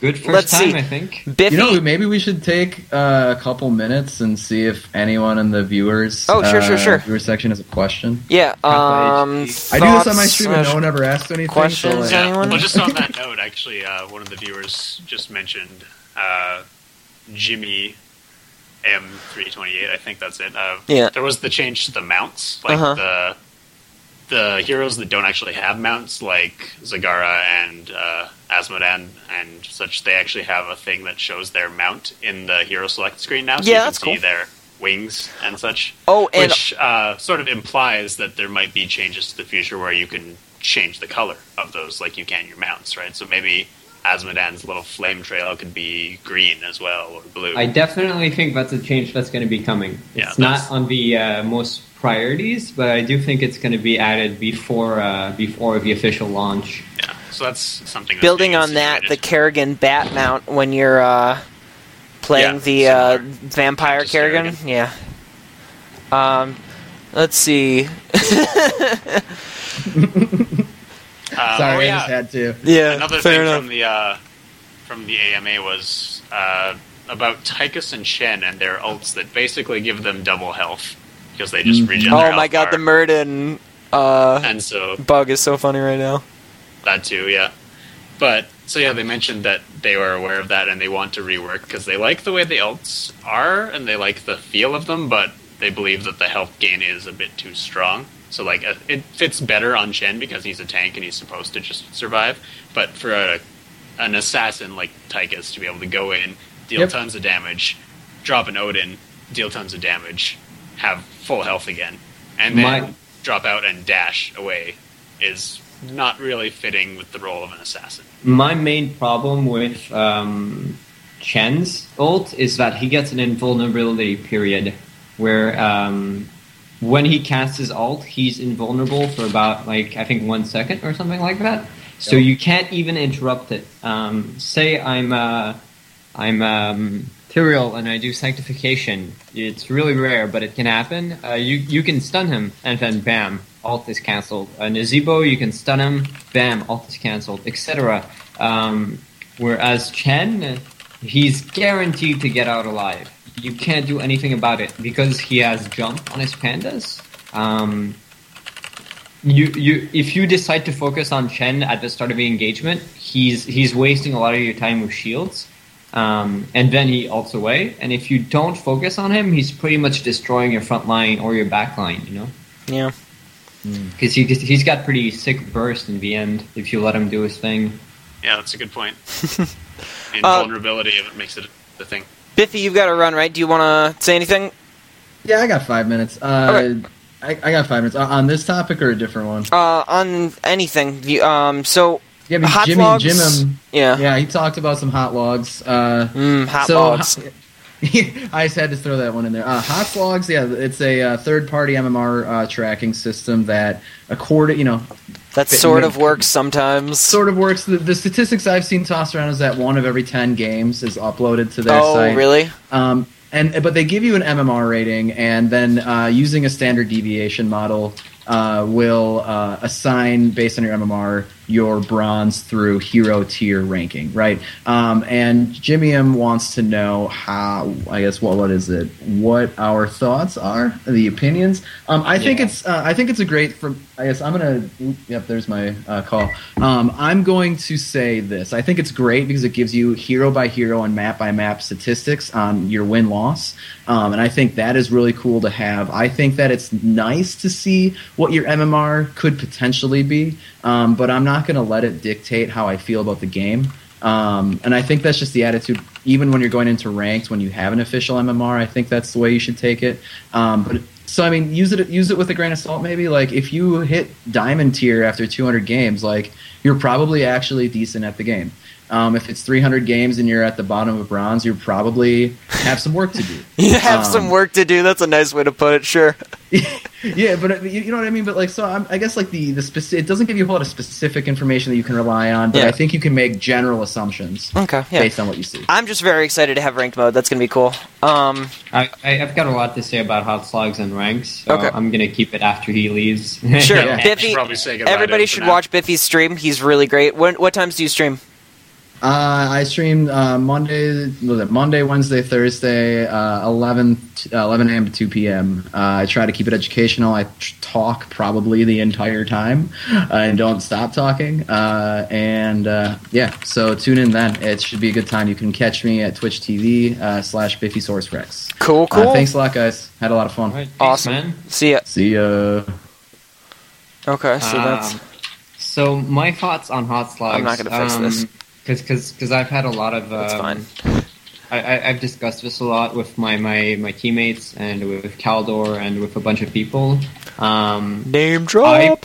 [SPEAKER 5] Good 1st
[SPEAKER 1] Let's
[SPEAKER 5] time,
[SPEAKER 1] see.
[SPEAKER 5] I think.
[SPEAKER 1] Biffy.
[SPEAKER 3] you know, maybe we should take uh, a couple minutes and see if anyone in the viewers
[SPEAKER 1] Oh, sure,
[SPEAKER 3] uh,
[SPEAKER 1] sure, sure.
[SPEAKER 3] viewer section has a question.
[SPEAKER 1] yeah.
[SPEAKER 5] Alpha
[SPEAKER 1] Um,
[SPEAKER 3] I do this on my stream and no one ever asked anything.
[SPEAKER 1] questions,
[SPEAKER 3] so, like,
[SPEAKER 1] anyone?
[SPEAKER 4] Well, just on that note, actually, uh, one of the viewers just mentioned uh, Jimmy M328. I think that's it. Uh,
[SPEAKER 1] Yeah.
[SPEAKER 4] There was the change to the mounts, like
[SPEAKER 1] Uh-huh.
[SPEAKER 4] the the heroes that don't actually have mounts, like Zagara and uh, Azmodan and such, they actually have a thing that shows their mount in the hero select screen now. So
[SPEAKER 1] Yeah,
[SPEAKER 4] you can
[SPEAKER 1] that's
[SPEAKER 4] see
[SPEAKER 1] cool.
[SPEAKER 4] their wings and such.
[SPEAKER 1] Oh, and
[SPEAKER 4] which uh, sort of implies that there might be changes to the future where you can change the color of those, like you can your mounts, right? So maybe Azmodan's little flame trail could be green as well or blue.
[SPEAKER 5] I definitely think that's a change that's going to be coming.
[SPEAKER 4] Yeah,
[SPEAKER 5] It's not on the uh, most priorities, but I do think it's going to be added before uh, before the official launch.
[SPEAKER 4] yeah, so that's something. That's
[SPEAKER 1] building on that, the
[SPEAKER 4] insinuated.
[SPEAKER 1] Kerrigan bat mount when you're uh, playing
[SPEAKER 4] Yeah,
[SPEAKER 1] the uh, vampire
[SPEAKER 4] Just
[SPEAKER 1] Kerrigan. Yeah. Um, let's see. [LAUGHS]
[SPEAKER 4] Uh,
[SPEAKER 3] Sorry,
[SPEAKER 4] oh,
[SPEAKER 3] I just had to.
[SPEAKER 1] Yeah,
[SPEAKER 4] Another thing from the uh, from the AMA was uh, about Tychus and Chen and their ults that basically give them double health because they just regen.
[SPEAKER 1] Oh my
[SPEAKER 4] health
[SPEAKER 1] god, the
[SPEAKER 4] bar.
[SPEAKER 1] Murden uh,
[SPEAKER 4] and so
[SPEAKER 1] bug is so funny right now.
[SPEAKER 4] that too, yeah. But so yeah, they mentioned that they were aware of that and they want to rework because they like the way the ults are and they like the feel of them, but they believe that the health gain is a bit too strong. So like uh, it fits better on Chen because he's a tank and he's supposed to just survive. But for a, an assassin like Tychus to be able to go in, deal
[SPEAKER 3] Yep.
[SPEAKER 4] tons of damage, drop an Odin, deal tons of damage, have full health again, and then
[SPEAKER 5] My-
[SPEAKER 4] drop out and dash away is not really fitting with the role of an assassin.
[SPEAKER 5] My main problem with um, Chen's ult is that he gets an invulnerability period where um, when he casts his ult, he's invulnerable for about like I think one second or something like that. So
[SPEAKER 3] Yep.
[SPEAKER 5] you can't even interrupt it. Um, say I'm uh, I'm um, Tyrael and I do sanctification. It's really rare, but it can happen. Uh, you you can stun him and then bam, ult is cancelled. Uh, Nazeebo, you can stun him, bam, ult is cancelled, etc. Um, whereas Chen, he's guaranteed to get out alive. You can't do anything about it because he has jump on his pandas. Um, you you if you decide to focus on Chen at the start of the engagement, he's he's wasting a lot of your time with shields. Um, and then he ults away. And if you don't focus on him, he's pretty much destroying your front line or your back line, you know?
[SPEAKER 1] Yeah.
[SPEAKER 5] Because he, he's got pretty sick burst in the end if you let him do his thing.
[SPEAKER 4] Yeah, that's a good point. [LAUGHS]
[SPEAKER 1] Uh,
[SPEAKER 4] Invulnerability if it makes it the thing.
[SPEAKER 1] Biffy, you've got to run, right? Do you want to say anything?
[SPEAKER 3] Yeah, I got five minutes. Uh,
[SPEAKER 1] Okay.
[SPEAKER 3] I, I got five minutes Uh, on this topic or a different one.
[SPEAKER 1] Uh, on anything. You- Um, so
[SPEAKER 3] Yeah, but
[SPEAKER 1] hot
[SPEAKER 3] Jimmy,
[SPEAKER 1] logs.
[SPEAKER 3] Jim, um,
[SPEAKER 1] yeah.
[SPEAKER 3] yeah, he talked about some hot logs. Uh,
[SPEAKER 1] Mm, hot
[SPEAKER 3] so,
[SPEAKER 1] logs. [LAUGHS]
[SPEAKER 3] I just had to throw that one in there. Uh, Hot Logs, yeah, it's a uh, third-party MMR uh, tracking system that, according, you know,
[SPEAKER 1] That sort of works sometimes.
[SPEAKER 3] sort of works. The, the statistics I've seen tossed around is that one of every ten games is uploaded to their
[SPEAKER 1] oh,
[SPEAKER 3] site.
[SPEAKER 1] really?
[SPEAKER 3] Um, and but they give you an MMR rating, and then uh, using a standard deviation model uh, will uh, assign based on your MMR your bronze through hero tier ranking, right? Um, and M wants to know how. I guess what what is it? What our thoughts are, the opinions. Um, I think it's uh, I think it's a great. For I guess I'm gonna. Yep, there's my uh, call. Um, I'm going to say this. I think it's great because it gives you hero by hero and map by map statistics on your win loss, um, and I think that is really cool to have. I think that it's nice to see what your MMR could potentially be, um, but I'm not going to let it dictate how I feel about the game. Um, and I think that's just the attitude. Even when you're going into ranked, when you have an official MMR, I think that's the way you should take it. Um, but so I mean, use it use it with a grain of salt. Maybe like if you hit diamond tier after 200 games, like you're probably actually decent at the game. Um, if it's 300 games and you're at the bottom of bronze, you probably have some work to do. [LAUGHS]
[SPEAKER 1] You have
[SPEAKER 3] Um,
[SPEAKER 1] some work to do. That's a nice way to put it. Sure. [LAUGHS]
[SPEAKER 3] yeah, but uh, you, you know what I mean. But like, so I'm, I guess like the the specific, it doesn't give you a whole lot of specific information that you can rely on. But
[SPEAKER 1] Yeah.
[SPEAKER 3] I think you can make general assumptions
[SPEAKER 1] Okay. Yeah.
[SPEAKER 3] based on what you see.
[SPEAKER 1] I'm just very excited to have ranked mode. That's gonna be cool. Um,
[SPEAKER 5] I, I, I've got a lot to say about HotsLogs and ranks, so
[SPEAKER 1] Okay.
[SPEAKER 5] I'm going to keep it after he leaves.
[SPEAKER 1] Sure.
[SPEAKER 3] Yeah. [LAUGHS]
[SPEAKER 1] Biffy,
[SPEAKER 4] should probably say
[SPEAKER 1] everybody should
[SPEAKER 4] now.
[SPEAKER 1] watch Biffy's stream. He's really great. When, what times do you stream?
[SPEAKER 3] Uh, I stream uh, Monday, was it Monday, Wednesday, Thursday, uh, 11, uh, 11 a.m. to 2 p.m. Uh, I try to keep it educational. I tr- talk probably the entire time uh, and don't stop talking. Uh, and uh, yeah, so tune in then. It should be a good time. You can catch me at Twitch TV uh, slash Biffy Source Rex.
[SPEAKER 1] Cool.
[SPEAKER 3] Uh,
[SPEAKER 1] Cool.
[SPEAKER 3] thanks a lot, guys. Had a lot of fun.
[SPEAKER 5] All right, thanks,
[SPEAKER 1] Awesome.
[SPEAKER 5] man.
[SPEAKER 1] See ya.
[SPEAKER 3] See ya.
[SPEAKER 1] Okay, so that's
[SPEAKER 5] Um, so my thoughts on HotsLogs.
[SPEAKER 1] I'm not gonna fix this.
[SPEAKER 5] Because because I've had a lot of. Um. I, I, I've discussed this a lot with my, my, my teammates and with Caldor and with a bunch of people. Um,
[SPEAKER 1] Name
[SPEAKER 5] drop.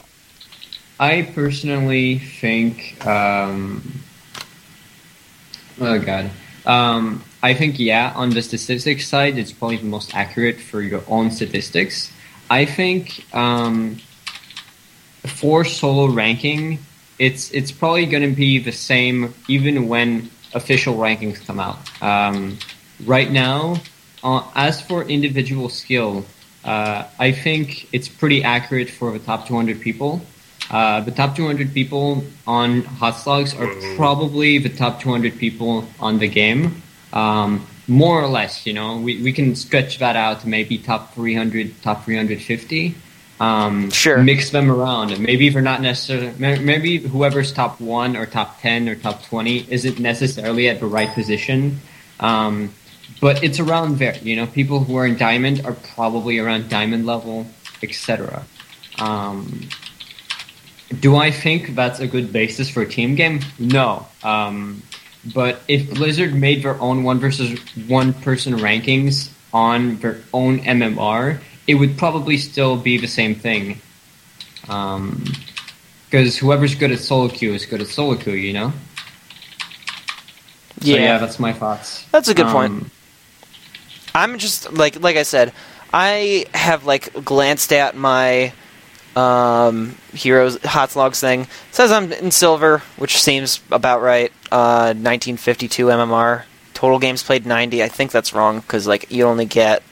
[SPEAKER 5] I personally think. Um, oh god. Um, I think yeah, on the statistics side, it's probably the most accurate for your own statistics. I think um, for solo ranking, it's it's probably going to be the same even when official rankings come out. Um, right now, uh, as for individual skill, uh, I think it's pretty accurate for the top 200 people. Uh, the top 200 people on HotsLogs are probably the top 200 people on the game. Um, more or less, you know, we, we can stretch that out to maybe top 300, top 350. Um,
[SPEAKER 1] Sure.
[SPEAKER 5] Mix them around. And maybe they're not necessarily, maybe whoever's top one or top 10 or top 20 isn't necessarily at the right position. Um, but it's around there. You know, people who are in diamond are probably around diamond level, etc. Um, do I think that's a good basis for a team game? No. Um, but if Blizzard made their own one versus one person rankings on their own MMR, it would probably still be the same thing. Because whoever's good at solo queue is good at solo queue, you know? So
[SPEAKER 1] Yeah.
[SPEAKER 5] yeah, that's my thoughts.
[SPEAKER 1] That's a good point.
[SPEAKER 5] Um,
[SPEAKER 1] I'm just like like I said, I have like glanced at my um, heroes hot logs thing. It says I'm in silver, which seems about right. Uh, 1952 MMR. Total games played 90. I think that's wrong because like you only get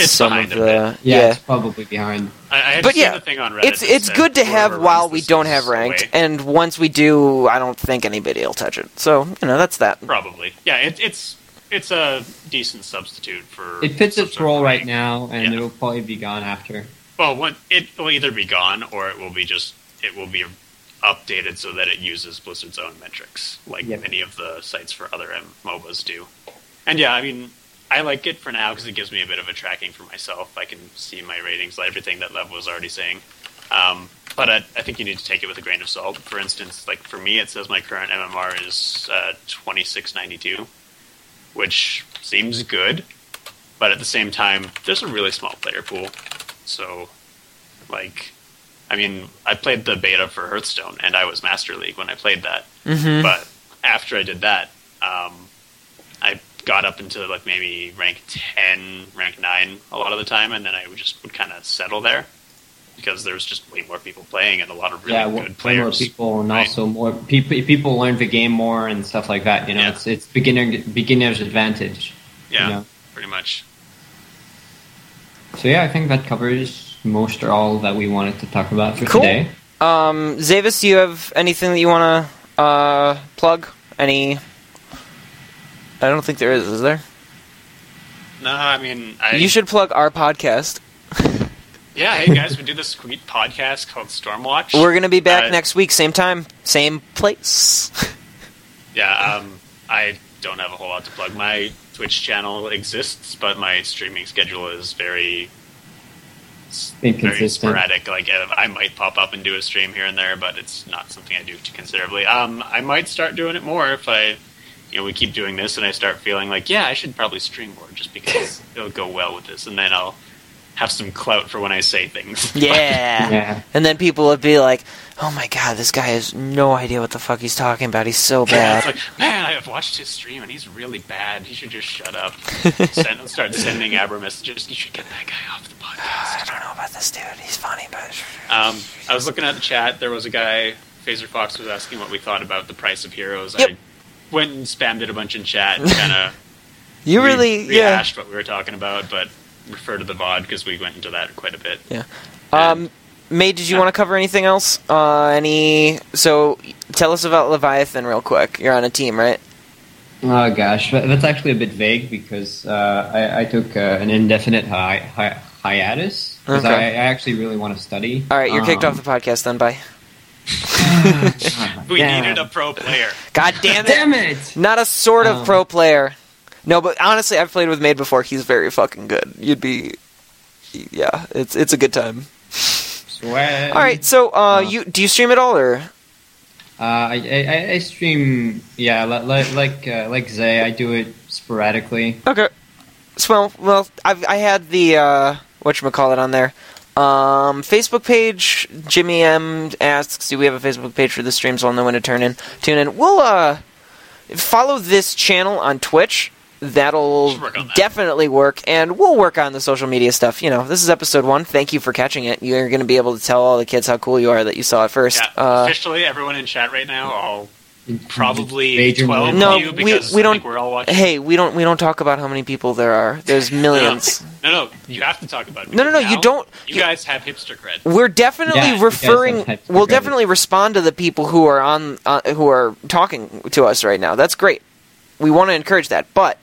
[SPEAKER 4] It's
[SPEAKER 1] some
[SPEAKER 4] behind
[SPEAKER 1] of the
[SPEAKER 5] yeah,
[SPEAKER 1] yeah.
[SPEAKER 5] it's probably behind.
[SPEAKER 4] I, I
[SPEAKER 1] But yeah,
[SPEAKER 4] the thing on Reddit.
[SPEAKER 1] It's it's good to have while we don't have ranked,
[SPEAKER 4] away.
[SPEAKER 1] and once we do, I don't think anybody will touch it. So you know that's that.
[SPEAKER 4] Probably, yeah. It, it's it's a decent substitute for.
[SPEAKER 5] It fits its role right now, and
[SPEAKER 4] Yeah.
[SPEAKER 5] it will probably be gone after.
[SPEAKER 4] Well, one, it will either be gone or it will be just it will be updated so that it uses Blizzard's own metrics, like
[SPEAKER 5] Yep.
[SPEAKER 4] many of the sites for other M- MOBAs do. And yeah, I mean, I like it for now because it gives me a bit of a tracking for myself. I can see my ratings, like everything that Lev was already saying. Um, but I, I think you need to take it with a grain of salt. For instance, like for me, it says my current MMR is uh, twenty six ninety two, which seems good, but at the same time, there's a really small player pool. So, like, I mean, I played the beta for Hearthstone, and I was Master League when I played that.
[SPEAKER 1] Mm-hmm.
[SPEAKER 4] But after I did that, um, got up into like maybe rank ten, rank nine a lot of the time, and then I would just would kind of settle there because there was just way more people playing and a lot of really
[SPEAKER 5] yeah,
[SPEAKER 4] good
[SPEAKER 5] way more people, and
[SPEAKER 4] right?
[SPEAKER 5] also more people. People learn the game more and stuff like that. You know,
[SPEAKER 4] Yeah.
[SPEAKER 5] it's it's beginner beginner's advantage.
[SPEAKER 4] yeah,
[SPEAKER 5] you know.
[SPEAKER 4] pretty much.
[SPEAKER 5] So yeah, I think that covers most or all that we wanted to talk about for
[SPEAKER 1] Cool.
[SPEAKER 5] today.
[SPEAKER 1] Um, Zavis, do you have anything that you want to uh, plug? Any? I don't think there is. Is there?
[SPEAKER 4] No, I mean, I,
[SPEAKER 1] You should plug our podcast. [LAUGHS]
[SPEAKER 4] Yeah, hey guys, we do this sweet podcast called Stormwatch.
[SPEAKER 1] We're gonna be back
[SPEAKER 4] Uh,
[SPEAKER 1] next week, same time, same place. [LAUGHS]
[SPEAKER 4] Yeah, um, I don't have a whole lot to plug. My Twitch channel exists, but my streaming schedule is very, very
[SPEAKER 5] Inconsistent.
[SPEAKER 4] sporadic. Like uh, I might pop up and do a stream here and there, but it's not something I do too considerably. Um, I might start doing it more if I, you know, we keep doing this and I start feeling like, yeah, I should probably stream more just because [LAUGHS] it'll go well with this, and then I'll have some clout for when I say things. [LAUGHS]
[SPEAKER 1] yeah.
[SPEAKER 5] Yeah.
[SPEAKER 1] And then people would be like, "Oh my god, this guy has no idea what the fuck he's talking about. He's so [LAUGHS]
[SPEAKER 4] Yeah, it's
[SPEAKER 1] bad."
[SPEAKER 4] like, man, I have watched his stream and he's really bad. He should just shut up. Send, start sending Abra messages. You should get that guy off the [SIGHS] podcast.
[SPEAKER 1] I don't know about this dude. He's funny, but
[SPEAKER 4] Um, I was looking at the chat. There was a guy, Phaser Fox, was asking what we thought about the price of heroes.
[SPEAKER 1] Yep.
[SPEAKER 4] I went and spammed it a bunch in chat and [LAUGHS] kind of
[SPEAKER 1] you really, yeah.
[SPEAKER 4] rehashed what we were talking about, but refer to the VOD because we went into that quite a bit. Yeah.
[SPEAKER 1] Um, May, did you
[SPEAKER 4] Yeah.
[SPEAKER 1] want to cover anything else? Uh, any? So, tell us about Leviathan real quick. You're on a team, right?
[SPEAKER 5] Oh gosh, that's actually a bit vague because uh, I, I took uh, an indefinite hi- hi- hiatus because
[SPEAKER 1] Okay.
[SPEAKER 5] I, I actually really want to study.
[SPEAKER 1] All right, you're kicked
[SPEAKER 5] Um,
[SPEAKER 1] off the podcast. Then, bye. [LAUGHS]
[SPEAKER 4] We
[SPEAKER 5] Damn.
[SPEAKER 4] needed a pro player.
[SPEAKER 1] God damn it!
[SPEAKER 5] Damn it!
[SPEAKER 1] Not a sort of
[SPEAKER 5] Um,
[SPEAKER 1] pro player. No, but honestly, I've played with Made before. He's very fucking good. You'd be, yeah, it's it's a good time.
[SPEAKER 5] Swag.
[SPEAKER 1] All right. So, uh,
[SPEAKER 5] Uh,
[SPEAKER 1] you do you stream at all or?
[SPEAKER 5] Uh, I, I I stream yeah like like uh, like Zay. I do it sporadically.
[SPEAKER 1] Okay. So, well, well, I've I had the uh, what you call it on there. Um, Facebook page. Jimmy M asks, "Do we have a Facebook page for the stream? So I'll know when to turn in, tune in." We'll uh, follow this channel on Twitch. That'll
[SPEAKER 4] work that.
[SPEAKER 1] definitely work, and we'll work on the social media stuff. You know, this is episode one. Thank you for catching it. You're going to be able to tell all the kids how cool you are that you saw it first.
[SPEAKER 4] Yeah,
[SPEAKER 1] Uh,
[SPEAKER 4] officially, everyone in chat right now, all probably
[SPEAKER 5] Major
[SPEAKER 4] twelve.
[SPEAKER 1] No,
[SPEAKER 4] you
[SPEAKER 1] we-
[SPEAKER 4] because
[SPEAKER 1] we
[SPEAKER 4] I
[SPEAKER 1] don't-
[SPEAKER 4] we're all watching.
[SPEAKER 1] hey, we don't we don't talk about how many people there are. There's millions.
[SPEAKER 4] No, no, you have to talk about it.
[SPEAKER 1] No, no, no, you don't-
[SPEAKER 4] You
[SPEAKER 1] you-
[SPEAKER 4] guys have hipster cred.
[SPEAKER 1] We're definitely
[SPEAKER 5] Yeah,
[SPEAKER 1] referring.
[SPEAKER 5] have
[SPEAKER 1] We'll
[SPEAKER 5] credit.
[SPEAKER 1] definitely respond to the people who are on, uh, who are talking to us right now. That's great. We want to encourage that, but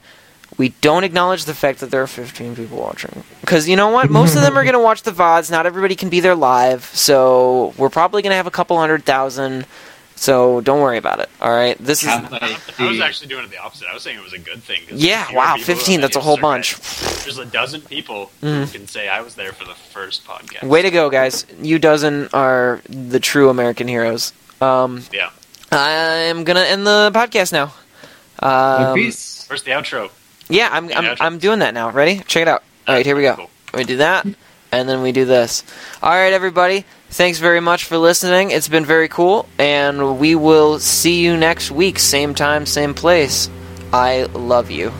[SPEAKER 1] we don't acknowledge the fact that there are 15 people watching. Because you know what? Most of them are going to watch the vods. Not everybody can be there live, so we're probably going to have a couple hundred thousand. So don't worry about it. All right. This is
[SPEAKER 5] Have,
[SPEAKER 4] I was actually doing it the opposite. I was saying it was a good thing. 'cause
[SPEAKER 1] yeah. Wow,
[SPEAKER 4] fifteen.
[SPEAKER 1] That's a whole bunch.
[SPEAKER 4] There's a dozen people who can say I was there for the first podcast.
[SPEAKER 1] Way to go, guys! You dozen are the true American heroes. Um,
[SPEAKER 4] Yeah.
[SPEAKER 1] I'm gonna end the podcast now. Um,
[SPEAKER 5] peace.
[SPEAKER 4] Where's the outro?
[SPEAKER 1] Yeah, I'm I'm,
[SPEAKER 4] outro.
[SPEAKER 1] I'm doing that now. Ready? Check it out. All right, here we go.
[SPEAKER 4] Cool.
[SPEAKER 1] We do that, and then we do this. All right, everybody. Thanks very much for listening. It's been very cool, and we will see you next week, same time, same place. I love you.